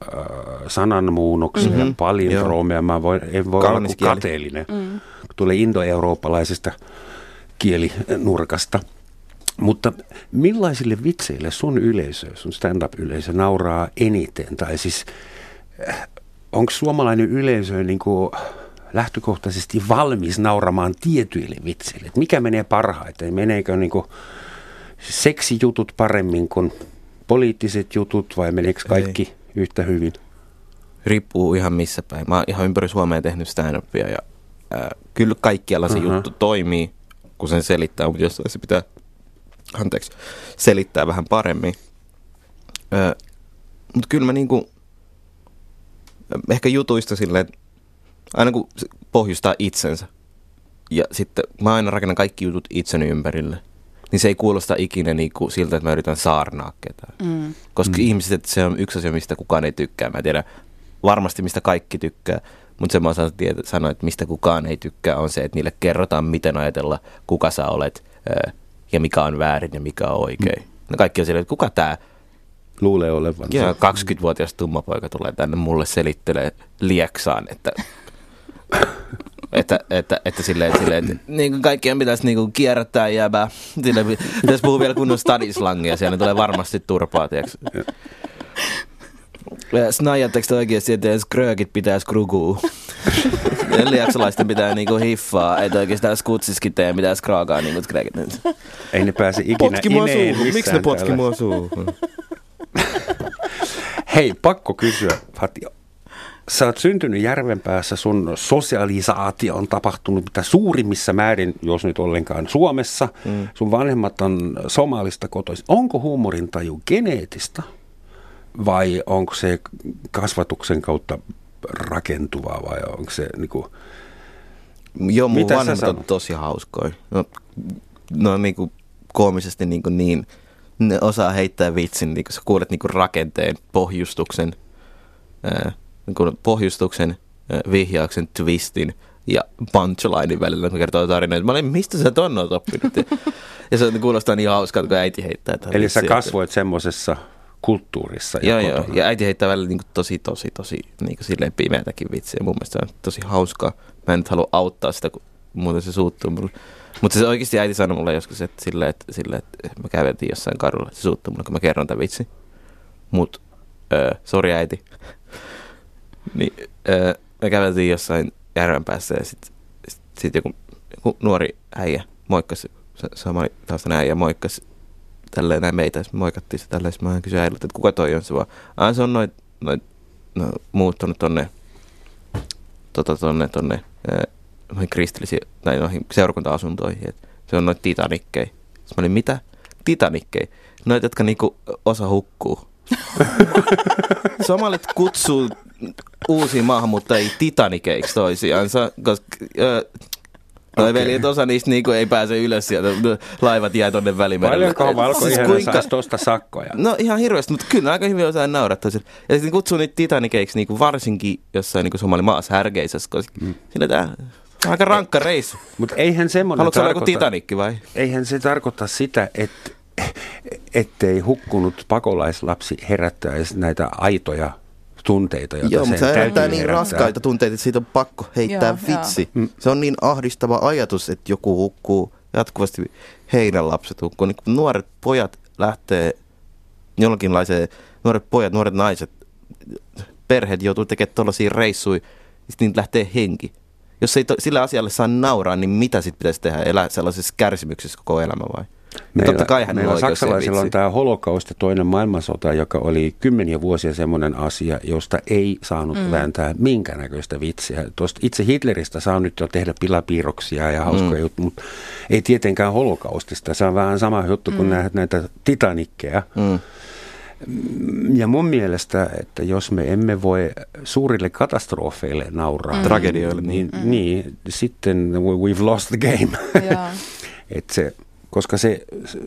sananmuunnoksia mm-hmm. ja palindroomeja. Mä voin, en voi olla kateellinen. Mm. Tulee indoeurooppalaisesta kielinurkasta. Mutta millaisille vitseille sun yleisö, sun stand-up-yleisö nauraa eniten? Tai siis onko suomalainen yleisö niin kuin lähtökohtaisesti valmis nauramaan tietyille vitseille? Et mikä menee parhaiten? Meneekö niin kuin seksijutut paremmin kuin poliittiset jutut vai meneekö kaikki Ei. yhtä hyvin? Riippuu ihan missä päin. Mä oon ihan ympäri Suomea tehnyt stand-upia ja ää, kyllä kaikkialla se Aha. juttu toimii, kun sen selittää, mutta jossain se pitää, anteeksi, selittää vähän paremmin. Mutta kyllä mä niinku, ehkä jutuista silleen, että aina kun pohjustaa itsensä ja sitten mä aina rakennan kaikki jutut itseni ympärille, niin se ei kuulosta ikinä niinku siltä, että mä yritän saarnaa ketään. mm. Koska mm. ihmiset, että se on yksi asia, mistä kukaan ei tykkää. Mä en tiedä varmasti, mistä kaikki tykkää, mutta se mä osaan sanoa, että mistä kukaan ei tykkää, on se, että niille kerrotaan, miten ajatella, kuka sä olet ää, ja mikä on väärin ja mikä on oikein. Mm. No kaikki on silleen, että kuka tämä Luulee olevan. ja 20-vuotias tummapoika tulee tänne mulle selittelee lieksaan, että <laughs> että, että, että silleen, silleen että niin kuin kaikkien pitäisi niin kuin kierrättää jääbää. Silleen, pitäisi puhua vielä kunnon stadislangia, siellä tulee varmasti turpaa, tiiäks. Snajatteko te oikeasti, että edes kröökit pitäisi kruguu? Liaksalaisten pitää niinku hiffaa, että oikeastaan skutsiskin teidän pitäisi kraakaa niinku kröökit. Ei ne pääse ikinä Potki mua suuhun, miksi ne potki mua suuhun? Hei, pakko kysyä, Fatio. Sä oot syntynyt Järvenpäässä, sun sosialisaatio on tapahtunut mitä suurimmissa määrin, jos nyt ollenkaan Suomessa. Mm. Sun vanhemmat on somalista kotoisin. Onko huumorintaju geneettistä vai onko se kasvatuksen kautta rakentuvaa vai onko se niinku, Joo, mun Mitä vanhemmat on tosi hauskoja. No, no niinku koomisesti niinku niin, ne osaa heittää vitsin, niinku sä kuulet niinku rakenteen, pohjustuksen, ää, niinku pohjustuksen, vihjauksen, twistin ja punchlinein välillä, kun kertoo tarinoita. Mä olin, mistä sä ton oot oppinut? <laughs> Ja, se kuulostaa niin hauskaa, kun äiti heittää. tätä eli sä kasvoit semmoisessa kulttuurissa. ja Joo, joo. Ja äiti heittää välillä niin tosi, tosi, tosi niin silleen pimeätäkin vitsiä. Mun mielestä se on tosi hauskaa. Mä en nyt halua auttaa sitä, kun muuten se suuttuu mulle. Mutta se oikeasti äiti sanoi mulle joskus, että silleen, että, silleen, että mä käveltiin jossain kadulla, että se suuttuu mulle, kun mä kerron tämän vitsi. Mut, öö, sori äiti. Niin, öö, me käveltiin jossain järven päässä ja sit, sit, sit joku, joku, nuori äijä moikkasi, sa- sama taustainen äijä moikkasi tälleen näin meitä, sitten moikattiin se tälleen, sitten mä kysyin äidiltä, että kuka toi on se vaan. Ah, se on noin, noin no, muuttunut tonne, tota, tonne, tonne, ää, noihin kristillisiin, tai noihin seurakunta-asuntoihin, että se on noita titanikkei. Sitten mä olin, mitä? Titanikkei? Noita, jotka niinku osa hukkuu. <laughs> Somalit kutsuu uusia maahanmuuttajia titanikeiksi toisiansa, koska ö, Noi Okei. veljet, osa niistä niinku ei pääse ylös sieltä, laivat jää tonne välimerelle. Paljonkohan valkoinen Siis kuinka- saisi tuosta sakkoja? No ihan hirveästi, mutta kyllä aika hyvin osaa naurattaa sille. Ja sitten kutsuu niitä titanikeiksi niinku varsinkin jossain niinku somali maassa härgeisessä, koska mm. sillä tää aika rankka reissu. Mutta eihän semmoinen Haluatko olla joku tarkoita, titanikki vai? eihän se tarkoita sitä, että ettei hukkunut pakolaislapsi herättäisi näitä aitoja tunteita, joita Joo, sen mutta se täytyy herättää niin herättää. raskaita tunteita, että siitä on pakko heittää Joo, vitsi. joo. Se on niin ahdistava ajatus, että joku hukkuu jatkuvasti heidän lapset hukkuu. Niin kun nuoret pojat lähtee jonkinlaiseen, nuoret pojat, nuoret naiset, perheet joutuu tekemään tuollaisia reissuja, niin niitä lähtee henki. Jos ei to, sillä asialle saa nauraa, niin mitä sitten pitäisi tehdä? Elää sellaisessa kärsimyksessä koko elämä vai? Meillä, Totta kai hänellä meillä on saksalaisilla on vitsiin. tämä holokausti, toinen maailmansota, joka oli kymmeniä vuosia semmoinen asia, josta ei saanut mm. vääntää minkäännäköistä vitsiä. Tuosta itse Hitleristä saa nyt jo tehdä pilapiirroksia ja hauskoja mm. juttuja, mutta ei tietenkään holokaustista. Se on vähän sama juttu, kun näet näitä titanikkeja. Mm. Ja mun mielestä, että jos me emme voi suurille katastrofeille nauraa, Mm. Tragedioille, niin, niin, niin sitten we- we've lost the game. Joo. <laughs> Et se, koska se, se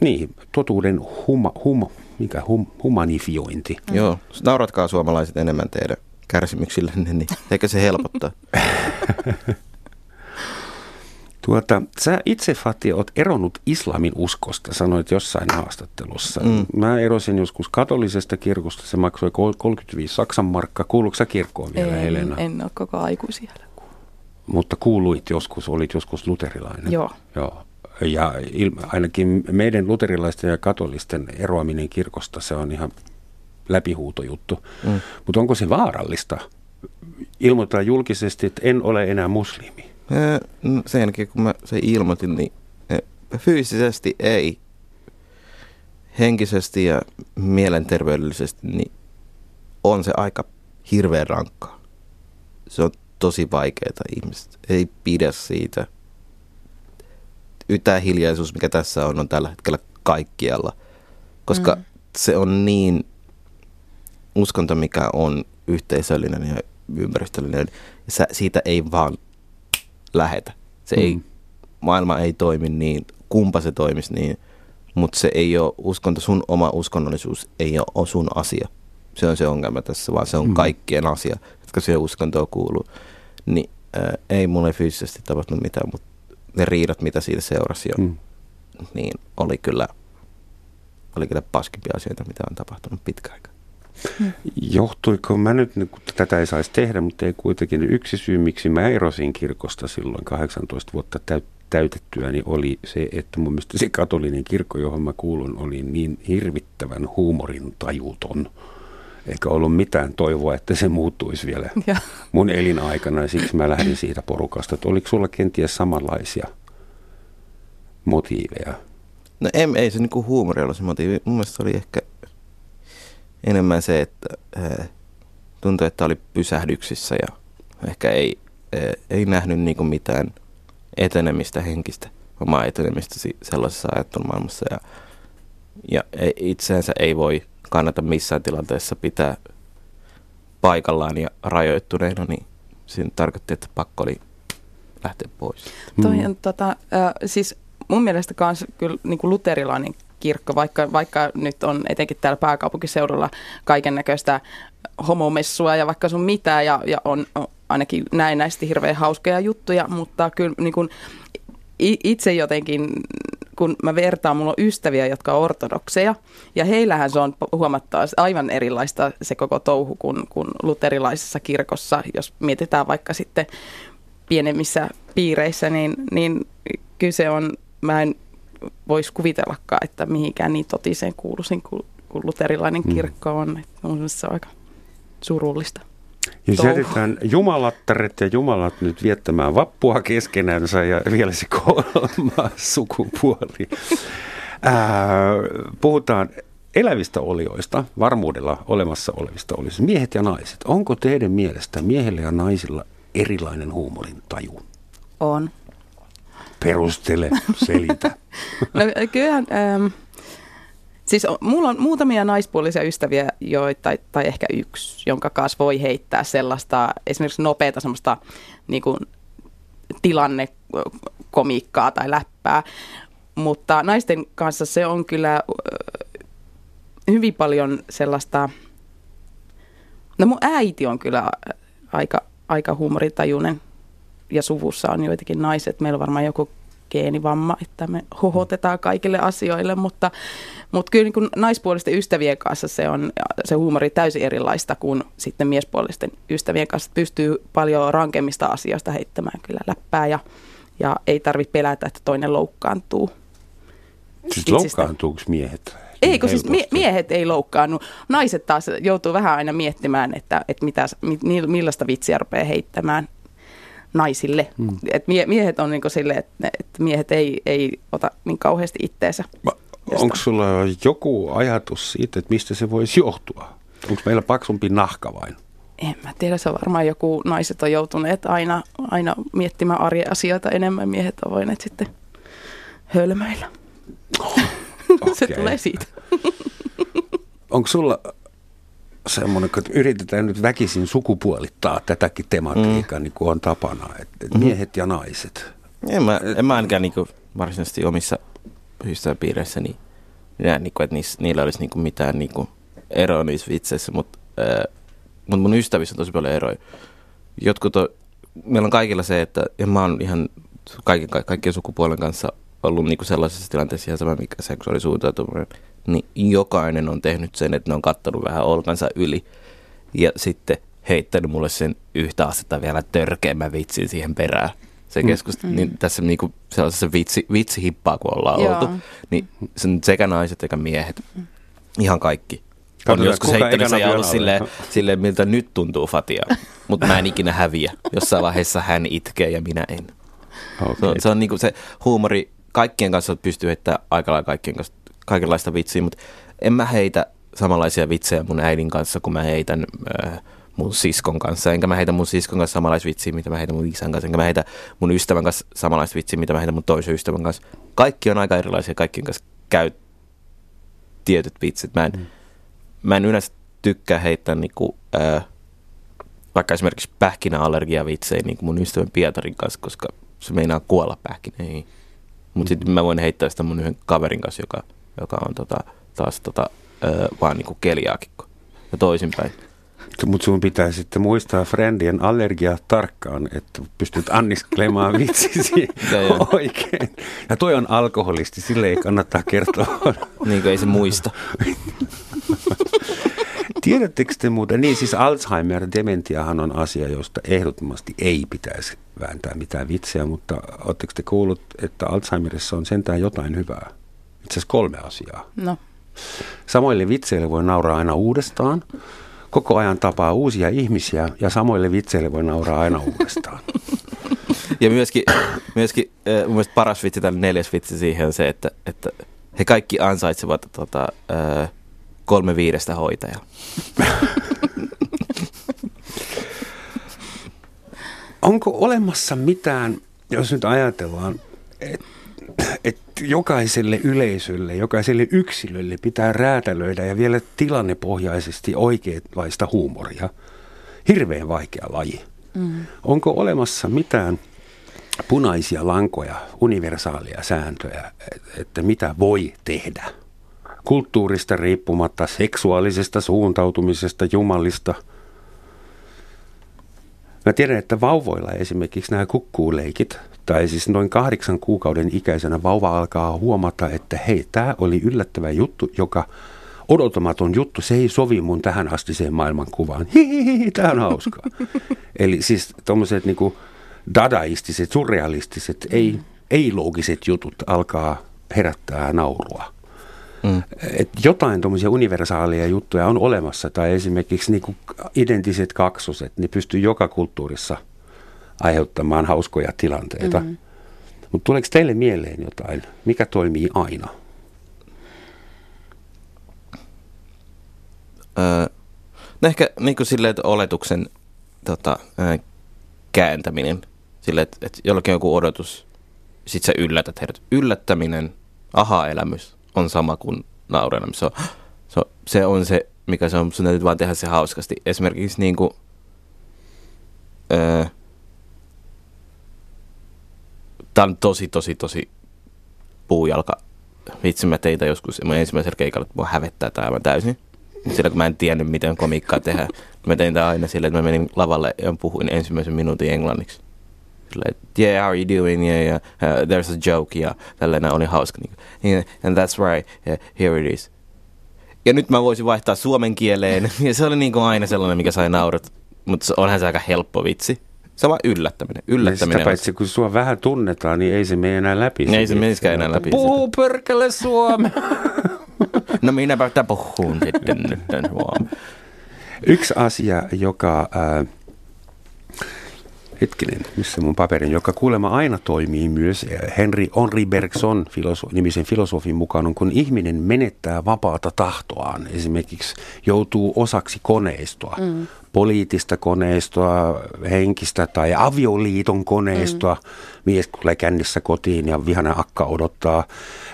niin, totuuden huma, huma, mikä, hum, humanifiointi. Joo, nauratkaa suomalaiset enemmän teidän kärsimyksillenne, niin eikö se helpottaa? <laughs> Tuota, sä itse, Fati, oot eronnut islamin uskosta, sanoit jossain haastattelussa. Mm. Mä erosin joskus katolisesta kirkosta, se maksoi kol- 35 Saksan markka. Kuuluuko sä kirkkoon vielä, en, Helena? en ole koko aikuisia. Mutta kuuluit joskus, olit joskus luterilainen. Joo. Joo. Ja il, ainakin meidän luterilaisten ja katolisten eroaminen kirkosta, se on ihan läpihuutojuttu. Mm. Mutta onko se vaarallista ilmoittaa julkisesti, että en ole enää muslimi? No sen jälkeen, kun mä se ilmoitin, niin fyysisesti ei. Henkisesti ja mielenterveydellisesti, niin on se aika hirveän rankkaa. Se on tosi vaikeaa ihmiset. Ei pidä siitä. Tämä hiljaisuus, mikä tässä on, on tällä hetkellä kaikkialla. Koska mm. se on niin uskonto, mikä on yhteisöllinen ja ympäristöllinen. Sä, siitä ei vaan lähetä. Se mm. ei, maailma ei toimi niin, kumpa se toimisi niin, mutta se ei ole uskonto, sun oma uskonnollisuus ei ole sun asia. Se on se ongelma tässä, vaan se on Mm. kaikkien asia, jotka siihen uskontoon kuuluu. Niin äh, ei mulle fyysisesti tapahtunut mitään, mutta ne riidat, mitä siitä seurasi jo, Mm. mm. niin oli kyllä, oli kyllä paskimpia asioita, mitä on tapahtunut pitkä aika. Johtuiko mä nyt, niin kun tätä ei saisi tehdä, mutta ei kuitenkin yksi syy, miksi mä erosin kirkosta silloin 18 vuotta täyt, täytettyä, niin oli se, että mun mielestä se katolinen kirkko, johon mä kuulun, oli niin hirvittävän huumorin tajuton. Eikä ollut mitään toivoa, että se muuttuisi vielä Ja. mun elinaikana, ja siksi mä lähdin siitä porukasta. Että oliko sulla kenties samanlaisia motiiveja? No ei, ei se niinku huumori ollut se motiivi. Mun mielestä se oli ehkä enemmän se, että äh, tuntui, että oli pysähdyksissä ja ehkä ei, äh, ei nähnyt niinku mitään etenemistä henkistä, omaa etenemistä sellaisessa ajattelumaailmassa. Ja, ja itseensä ei voi kannata missään tilanteessa pitää paikallaan ja rajoittuneena, niin siinä tarkoitti, että pakko oli lähteä pois. Toi on tota, äh, siis mun mielestä kans kyllä niin kuin luterilainen kirkko, vaikka, vaikka nyt on etenkin täällä pääkaupunkiseudulla kaiken näköistä homomessua ja vaikka sun mitä ja, ja on, on ainakin näennäisesti hirveän hauskoja juttuja, mutta kyllä niin kuin i- itse jotenkin, kun mä vertaan, mulla on ystäviä, jotka on ortodokseja, ja heillähän se on huomattavasti aivan erilaista se koko touhu kuin, kuin luterilaisessa kirkossa, jos mietitään vaikka sitten pienemmissä piireissä, niin, niin kyllä se on, mä en voisi kuvitellakaan, että mihinkään niin totiseen kuuluisin kuin, kuin luterilainen Mm. kirkko on. Että mun se on aika surullista. Touhu. jätetään jumalattaret ja jumalat nyt viettämään vappua keskenänsä ja vielä se kolmas sukupuoli. Ää, puhutaan elävistä olioista, varmuudella olemassa olevista olioista. Miehet ja naiset. Onko teidän mielestä miehillä ja naisilla erilainen huumorin taju? On. Perustele, selitä. <laughs> No kyllähän, ähm, siis on, mulla on muutamia naispuolisia ystäviä, joita, tai, tai ehkä yksi, jonka kanssa voi heittää sellaista esimerkiksi nopeata semmoista niin kuin, tilannekomiikkaa tai läppää. Mutta naisten kanssa se on kyllä hyvin paljon sellaista, no mun äiti on kyllä aika, aika huumoritajuinen ja suvussa on joitakin naiset. Meillä on varmaan joku geenivamma, että me hohotetaan kaikille asioille, mutta, mutta kyllä niin naispuolisten ystävien kanssa se on se huumori täysin erilaista kuin sitten miespuolisten ystävien kanssa. Pystyy paljon rankemmista asioista heittämään kyllä läppää ja, ja ei tarvitse pelätä, että toinen loukkaantuu. Siis loukkaantuuko miehet? Ei, kun siis mie- miehet ei loukkaannu. Naiset taas joutuu vähän aina miettimään, että, että mitä, millaista vitsiä rupeaa heittämään naisille. Hmm. Et mie- miehet on niinku sille, että, että miehet ei, ei ota niin kauheasti itteensä. Onko sulla joku ajatus siitä, että mistä se voisi johtua? Onko meillä paksumpi nahka vain? En mä tiedä, se on varmaan joku, naiset on joutuneet aina, aina miettimään arjen asioita enemmän, miehet on voineet sitten hölmöillä. Oh, okay. <laughs> se tulee siitä. Onko sulla semmoinen, että yritetään nyt väkisin sukupuolittaa tätäkin tematiikkaa, mm. niin kuin on tapana, että mm. miehet ja naiset. En mä, en mä ainakaan niin varsinaisesti omissa ystäväpiireissä niin näe, niin kuin, että niissä, niillä olisi niin kuin mitään niin kuin eroa niissä vitseissä, mutta, äh, mutta mun ystävissä on tosi paljon eroja. Jotkut on, meillä on kaikilla se, että ja mä oon ihan kaiken, kaikkien sukupuolen kanssa ollut niin kuin sellaisessa tilanteessa ihan sama, mikä seksuaalisuutautuminen, niin jokainen on tehnyt sen, että ne on kattanut vähän olkansa yli ja sitten heittänyt mulle sen yhtä astetta vielä törkeämmän vitsin siihen perään. Se keskust, mm. niin tässä niinku sellaisessa vitsi, vitsihippaa, kun ollaan Joo. oltu, niin sen sekä naiset sekä miehet, mm. ihan kaikki. On joskus heittänyt se ja ollut silleen, silleen, miltä nyt tuntuu Fatia, mutta mä en ikinä häviä. Jossain vaiheessa hän itkee ja minä en. Okay. Se, on, se on niinku se huumori, kaikkien kanssa pystyy heittämään aika lailla kaikkien kanssa kaikenlaista vitsiä, mutta en mä heitä samanlaisia vitsejä mun äidin kanssa, kun mä heitän äh, mun siskon kanssa. Enkä mä heitä mun siskon kanssa samanlaista vitsiä, mitä mä heitän mun isän kanssa. Enkä mä heitä mun ystävän kanssa samanlaista vitsiä, mitä mä heitän mun toisen ystävän kanssa. Kaikki on aika erilaisia, kaikkien kanssa käy tietyt vitsit. Mä en, mm. mä en yleensä tykkää heittää niinku, äh, vaikka esimerkiksi pähkinäallergiavitsejä niin mun ystävän Pietarin kanssa, koska se meinaa kuolla pähkinöihin. Mutta sitten mä voin heittää sitä mun yhden kaverin kanssa, joka, joka on tota, taas tota, ö, vaan niinku keliaakikko. Ja toisinpäin. Mutta sun pitää sitten muistaa friendien allergia tarkkaan, että pystyt anniskelemaan <laughs> vitsisi oikein. Ja toi on alkoholisti, sille ei kannata kertoa. niin kuin ei se muista. <laughs> Tiedättekö te muuten, niin siis Alzheimer, dementiahan on asia, josta ehdottomasti ei pitäisi vääntää mitään vitsejä, mutta oletteko te kuullut, että Alzheimerissa on sentään jotain hyvää? Itse asiassa kolme asiaa. No. Samoille vitseille voi nauraa aina uudestaan. Koko ajan tapaa uusia ihmisiä ja samoille vitseille voi nauraa aina uudestaan. <laughs> Ja myöskin, myöskin mun mielestä paras vitsi, tai neljäs vitsi siihen on se, että, että he kaikki ansaitsevat tota, kolme viidestä hoitajaa. <laughs> Onko olemassa mitään, jos nyt ajatellaan, jokaiselle yleisölle, jokaiselle yksilölle pitää räätälöidä ja vielä tilannepohjaisesti oikeanlaista huumoria. Hirveän vaikea laji. Mm. Onko olemassa mitään punaisia lankoja, universaalia sääntöjä, että mitä voi tehdä? kulttuurista riippumatta, seksuaalisesta suuntautumisesta, jumalista. Mä tiedän, että vauvoilla esimerkiksi nämä kukkuuleikit, tai siis noin kahdeksan kuukauden ikäisenä vauva alkaa huomata, että hei, tämä oli yllättävä juttu, joka odottamaton juttu, se ei sovi mun tähän astiseen maailmankuvaan. Hihihi, tämä on hauskaa. <laughs> Eli siis tuommoiset niinku dadaistiset, surrealistiset, ei, ei-loogiset jutut alkaa herättää naurua. Mm. Et jotain tuommoisia universaaleja juttuja on olemassa, tai esimerkiksi niin identiset kaksoset, ne pystyy joka kulttuurissa aiheuttamaan hauskoja tilanteita. Mm. Mutta tuleeko teille mieleen jotain, mikä toimii aina? Öö, no ehkä niin kuin silleen, että oletuksen tota, ää, kääntäminen, silleen, että, että jollakin on joku odotus, sit sä yllätät heidät. Yllättäminen, aha-elämys, on sama kuin naurena. Se on, se, se on se, mikä se on, sun täytyy vaan tehdä se hauskasti. Esimerkiksi niin kuin, öö, Tämä on tosi, tosi, tosi puujalka. Vitsi, mä teitä joskus mun ensimmäisellä keikalla, että mua hävettää tämä aivan täysin. Sillä kun mä en tiennyt, miten komikkaa tehdä. Mä tein tämä aina sillä, että mä menin lavalle ja puhuin ensimmäisen minuutin englanniksi. Että, yeah, how are you doing? Yeah, yeah, uh, there's a joke, ja tällainen oli hauska. Niin, yeah, and that's right, yeah, here it is. Ja nyt mä voisin vaihtaa suomen kieleen, <laughs> ja se oli niin kuin aina sellainen, mikä sai naurat. Mutta onhan se aika helppo vitsi. Se on vaan yllättäminen. yllättäminen sitä paitsi kun sua vähän tunnetaan, niin ei se mene enää läpi. Ei se menisikään enää läpi. Puhu perkele suomea. <laughs> no minäpä puhun sitten nyt suomea. Yksi asia, joka... Äh, hetkinen, missä mun paperin, joka kuulemma aina toimii myös Henry Henri Bergson filoso- nimisen filosofin mukaan on, kun ihminen menettää vapaata tahtoaan, esimerkiksi joutuu osaksi koneistoa, mm. poliittista koneistoa, henkistä tai avioliiton koneistoa, mm. mies tulee kännissä kotiin ja vihana akka odottaa,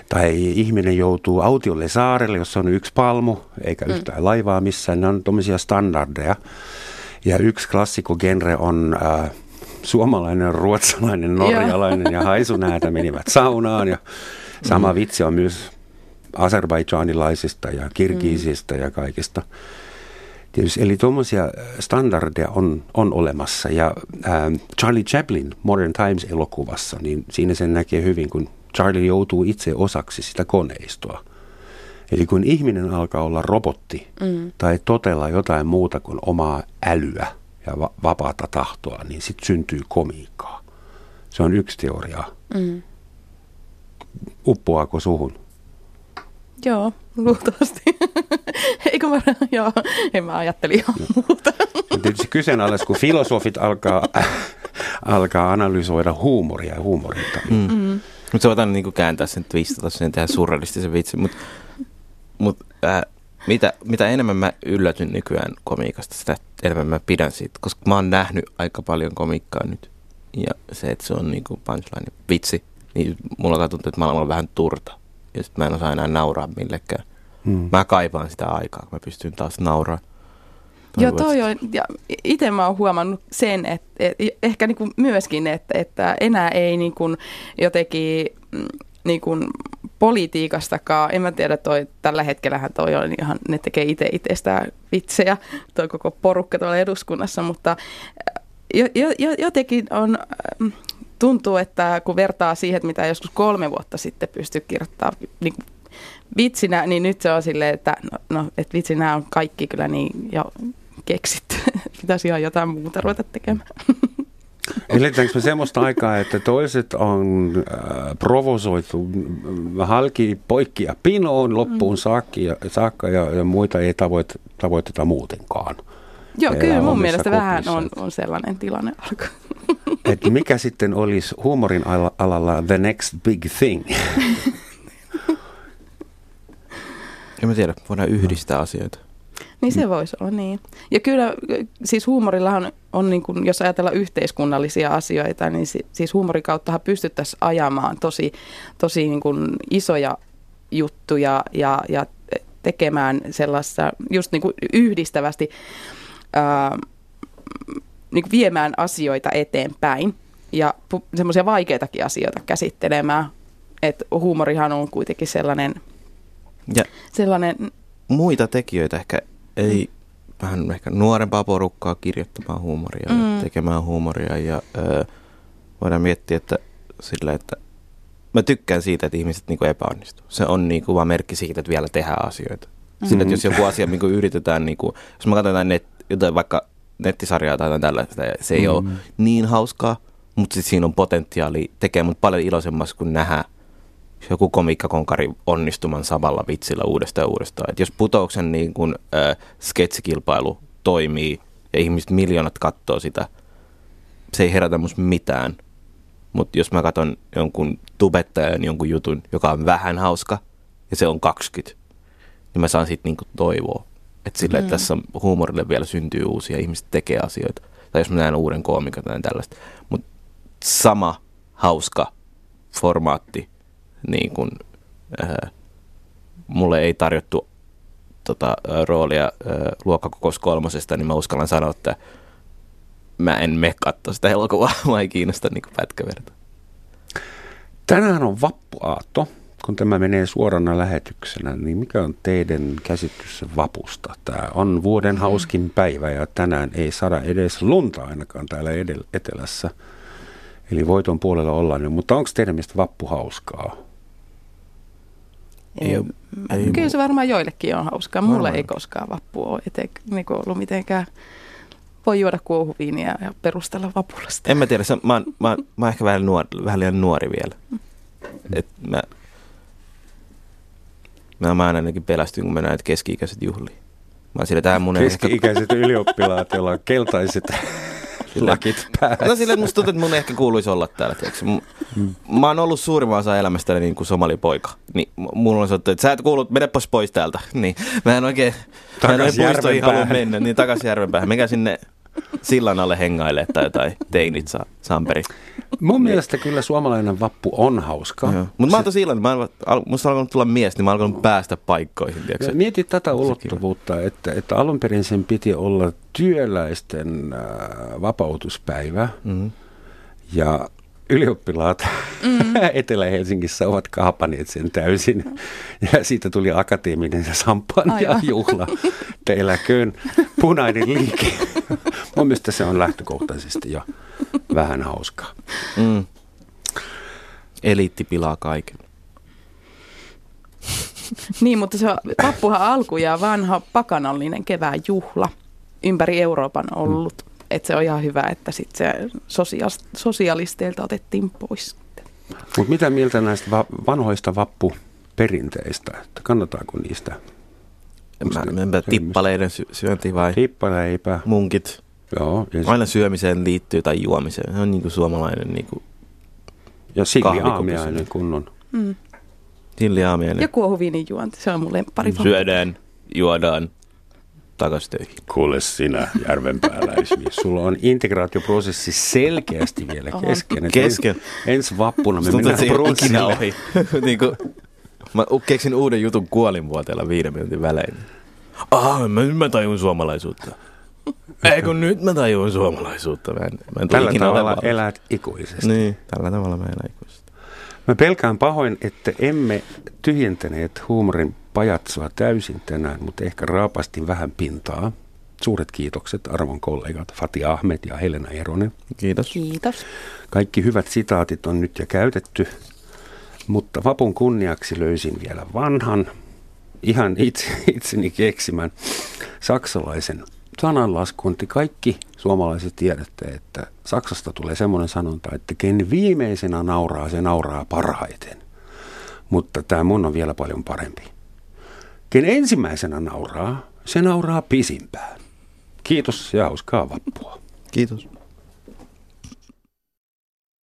tai ihminen joutuu autiolle saarelle, jossa on yksi palmu eikä mm. yhtään laivaa missään, ne on tuommoisia standardeja. Ja yksi klassikko-genre on äh, suomalainen, ruotsalainen, norjalainen ja haisunäätä menivät saunaan. Ja sama mm. vitsi on myös azerbaidsanilaisista ja kirgiisistä mm. ja kaikista. Tietysti, eli tuommoisia standardeja on, on olemassa. Ja äh, Charlie Chaplin Modern Times-elokuvassa, niin siinä sen näkee hyvin, kun Charlie joutuu itse osaksi sitä koneistoa. Eli kun ihminen alkaa olla robotti mm. tai totella jotain muuta kuin omaa älyä – ja va- vapaata tahtoa, niin sitten syntyy komiikkaa. Se on yksi teoria. Mm. Uppoaako suhun? Joo, luultavasti. <laughs> Eikö mä, joo, en mä ajatteli ihan muuta. Tietysti kyseenalais, kun filosofit alkaa, <laughs> alkaa analysoida huumoria ja huumorinta. Mm. Mm. Mutta se voidaan niinku kääntää sen, twistata sen, tehdä surrealistisen vitsin. Mutta mut, äh, mitä, mitä enemmän mä yllätyn nykyään komiikasta, sitä enemmän mä pidän siitä, koska mä oon nähnyt aika paljon komiikkaa nyt. Ja se, että se on niinku punchline vitsi, niin mulla on tuntuu, että maailma on vähän turta. Ja sit mä en osaa enää nauraa millekään. Hmm. Mä kaipaan sitä aikaa, kun mä pystyn taas nauraa. Joo, toi on, ja itse mä oon huomannut sen, että, että ehkä niin kuin myöskin, että, että enää ei niin kuin jotenkin mm, niin kuin politiikastakaan. En mä tiedä, toi, tällä hetkellähän toi on ihan, ne tekee itse itsestään vitsejä, toi koko porukka tuolla eduskunnassa, mutta jo, jo, jotenkin on, mm, tuntuu, että kun vertaa siihen, että mitä joskus kolme vuotta sitten pystyi kirjoittamaan niin vitsinä, niin nyt se on silleen, että no, no et vitsinä on kaikki kyllä niin jo keksitty. <laughs> Pitäisi ihan jotain muuta ruveta tekemään. <laughs> Eletäänkö me semmoista aikaa, että toiset on äh, provosoitu halki poikki ja pinoon loppuun mm. saakka, ja, saakka ja, ja muita ei tavoit, tavoiteta muutenkaan? Joo, Elää kyllä mun mielestä kopissa. vähän on, on sellainen tilanne alkaa. <laughs> Et mikä sitten olisi huumorin alalla the next big thing? <laughs> En mä tiedä, voidaan yhdistää asioita. Niin se voisi olla niin. Ja kyllä siis huumorillahan on, niin kuin, jos ajatellaan yhteiskunnallisia asioita, niin si, siis huumorin kauttahan pystyttäisiin ajamaan tosi, tosi niin kuin isoja juttuja ja, ja tekemään sellaista just niin kuin yhdistävästi ää, niin kuin viemään asioita eteenpäin ja semmoisia vaikeitakin asioita käsittelemään. Että huumorihan on kuitenkin sellainen, ja sellainen muita tekijöitä ehkä ei vähän ehkä nuorempaa porukkaa kirjoittamaan huumoria mm. ja tekemään huumoria ja öö, voidaan miettiä, että sillä, että mä tykkään siitä, että ihmiset niinku epäonnistuu. Se on niinku vaan merkki siitä, että vielä tehdään asioita. Mm. Sillä, että jos joku asia niinku yritetään, niinku, jos mä katson jotain, net, jotain vaikka nettisarjaa tai tällaista, se ei mm. ole niin hauskaa, mutta sitten siinä on potentiaali tekee mut paljon iloisemmassa kuin nähdä joku komikkakonkari onnistuman samalla vitsillä uudestaan ja uudestaan. Et jos putouksen niin kun, äh, sketsikilpailu toimii ja ihmiset miljoonat katsoo sitä, se ei herätä musta mitään. Mutta jos mä katson jonkun tubettajan jonkun jutun, joka on vähän hauska ja se on 20, niin mä saan siitä niinku toivoa. Että sille, mm. että tässä huumorille vielä syntyy uusia, ihmiset tekee asioita. Tai jos mä näen uuden koomikon tai tällaista. Mutta sama hauska formaatti niin kuin, äh, mulle ei tarjottu tota, roolia äh, luokkakokous kolmosesta, niin mä uskallan sanoa, että mä en me katsoa sitä elokuvaa, <laughs> mä ei kiinnosta niin pätkäverta. Tänään on vappuaatto. Kun tämä menee suorana lähetyksenä, niin mikä on teidän käsitys vapusta? Tämä on vuoden hauskin päivä ja tänään ei saada edes lunta ainakaan täällä etelässä. Eli voiton puolella ollaan mutta onko teidän mielestä vappu hauskaa? Ei, Ei, oo- ei kyllä se varmaan joillekin on hauskaa. Mulle Varmaan. ei koskaan vappu ole ete, niin ollut mitenkään. Voi juoda kuohuviiniä ja perustella vapulla sitä. En mä tiedä, se, mä, oon- mä, oon- mä oon ehkä vähän, nuori, vähän liian nuori vielä. Et mä, mä, mä aina ainakin pelästyn, kun mennään näitä keski-ikäiset juhliin. Mä oon sillä, tää mun ehkä... Keski-ikäiset ylioppilaat, joilla on keltaiset lakit päässä. No silleen musta tuntuu, että mun ehkä kuuluisi olla täällä. Tiiäks. M- Mä oon ollut suurimman osa elämästäni niin kuin somalipoika. Niin mulla on sanottu, että sä et kuulu, mene pois pois täältä. Niin mä en oikein, mä en Takas oikein puistoihin halua mennä. Niin takas järvenpäähän. Mikä sinne sillan alle hengailee tai jotain teinit saa, Samperi. Mun mielestä kyllä suomalainen vappu on hauska. Mutta mä oon tosi iloinen. Mä oon, al- musta on alkanut tulla mies, niin mä alkanut päästä paikkoihin. Ja mieti tätä ulottuvuutta, että, että alun perin sen piti olla työläisten äh, vapautuspäivä Mm. ja ylioppilaat mm. <laughs> Etelä-Helsingissä ovat kaapaneet sen täysin. Ja siitä tuli akateeminen sampanja juhla. Että eläköön punainen liike. Mun mielestä se on lähtökohtaisesti jo vähän hauskaa. Mm. Eliitti pilaa kaiken. Niin, mutta se vappuhan alku ja vanha pakanallinen kevään juhla ympäri Euroopan ollut. Että se on ihan hyvä, että sit se sosia- sosialisteilta otettiin pois. Mutta mitä mieltä näistä va- vanhoista vappuperinteistä? Että kannataako niistä? Mä, mä, mä, tippaleiden sy- syönti vai Tippaleipä. munkit. Joo. Ja, Aina syömiseen liittyy tai juomiseen. Se on niin kuin suomalainen niin kuin ja Silli kahvikuppi Aamiainen sinne. kunnon. Mm. silliaamiainen. Ja kuohuviinin juonti, se on mulle pari Syödään, juodaan, takas töihin. Kuule sinä, järvenpääläismies. Sulla on integraatioprosessi selkeästi vielä kesken. Kesken. Ens, ensi vappuna me Tuntuu, että mennään brunssille. ohi. <laughs> niin kuin, mä keksin uuden jutun kuolinvuoteella viiden minuutin välein. Ah, mä, nyt mä tajun suomalaisuutta. Ei kun nyt mä tajun suomalaisuutta. Mä en, mä en Tällä ikinä tavalla elät ikuisesti. Niin, tällä tavalla mä elän ikuisesti. Mä pelkään pahoin, että emme tyhjentäneet huumorin pajatsoa täysin tänään, mutta ehkä raapastin vähän pintaa. Suuret kiitokset arvon kollegat Fati Ahmed ja Helena Eronen. Kiitos. Kiitos. Kaikki hyvät sitaatit on nyt jo käytetty, mutta vapun kunniaksi löysin vielä vanhan, ihan itse, itseni keksimän saksalaisen sananlaskun. Te kaikki suomalaiset tiedätte, että Saksasta tulee semmoinen sanonta, että ken viimeisenä nauraa, se nauraa parhaiten. Mutta tämä mun on vielä paljon parempi. Ken ensimmäisenä nauraa, se nauraa pisimpään. Kiitos ja hauskaa vappua. Kiitos.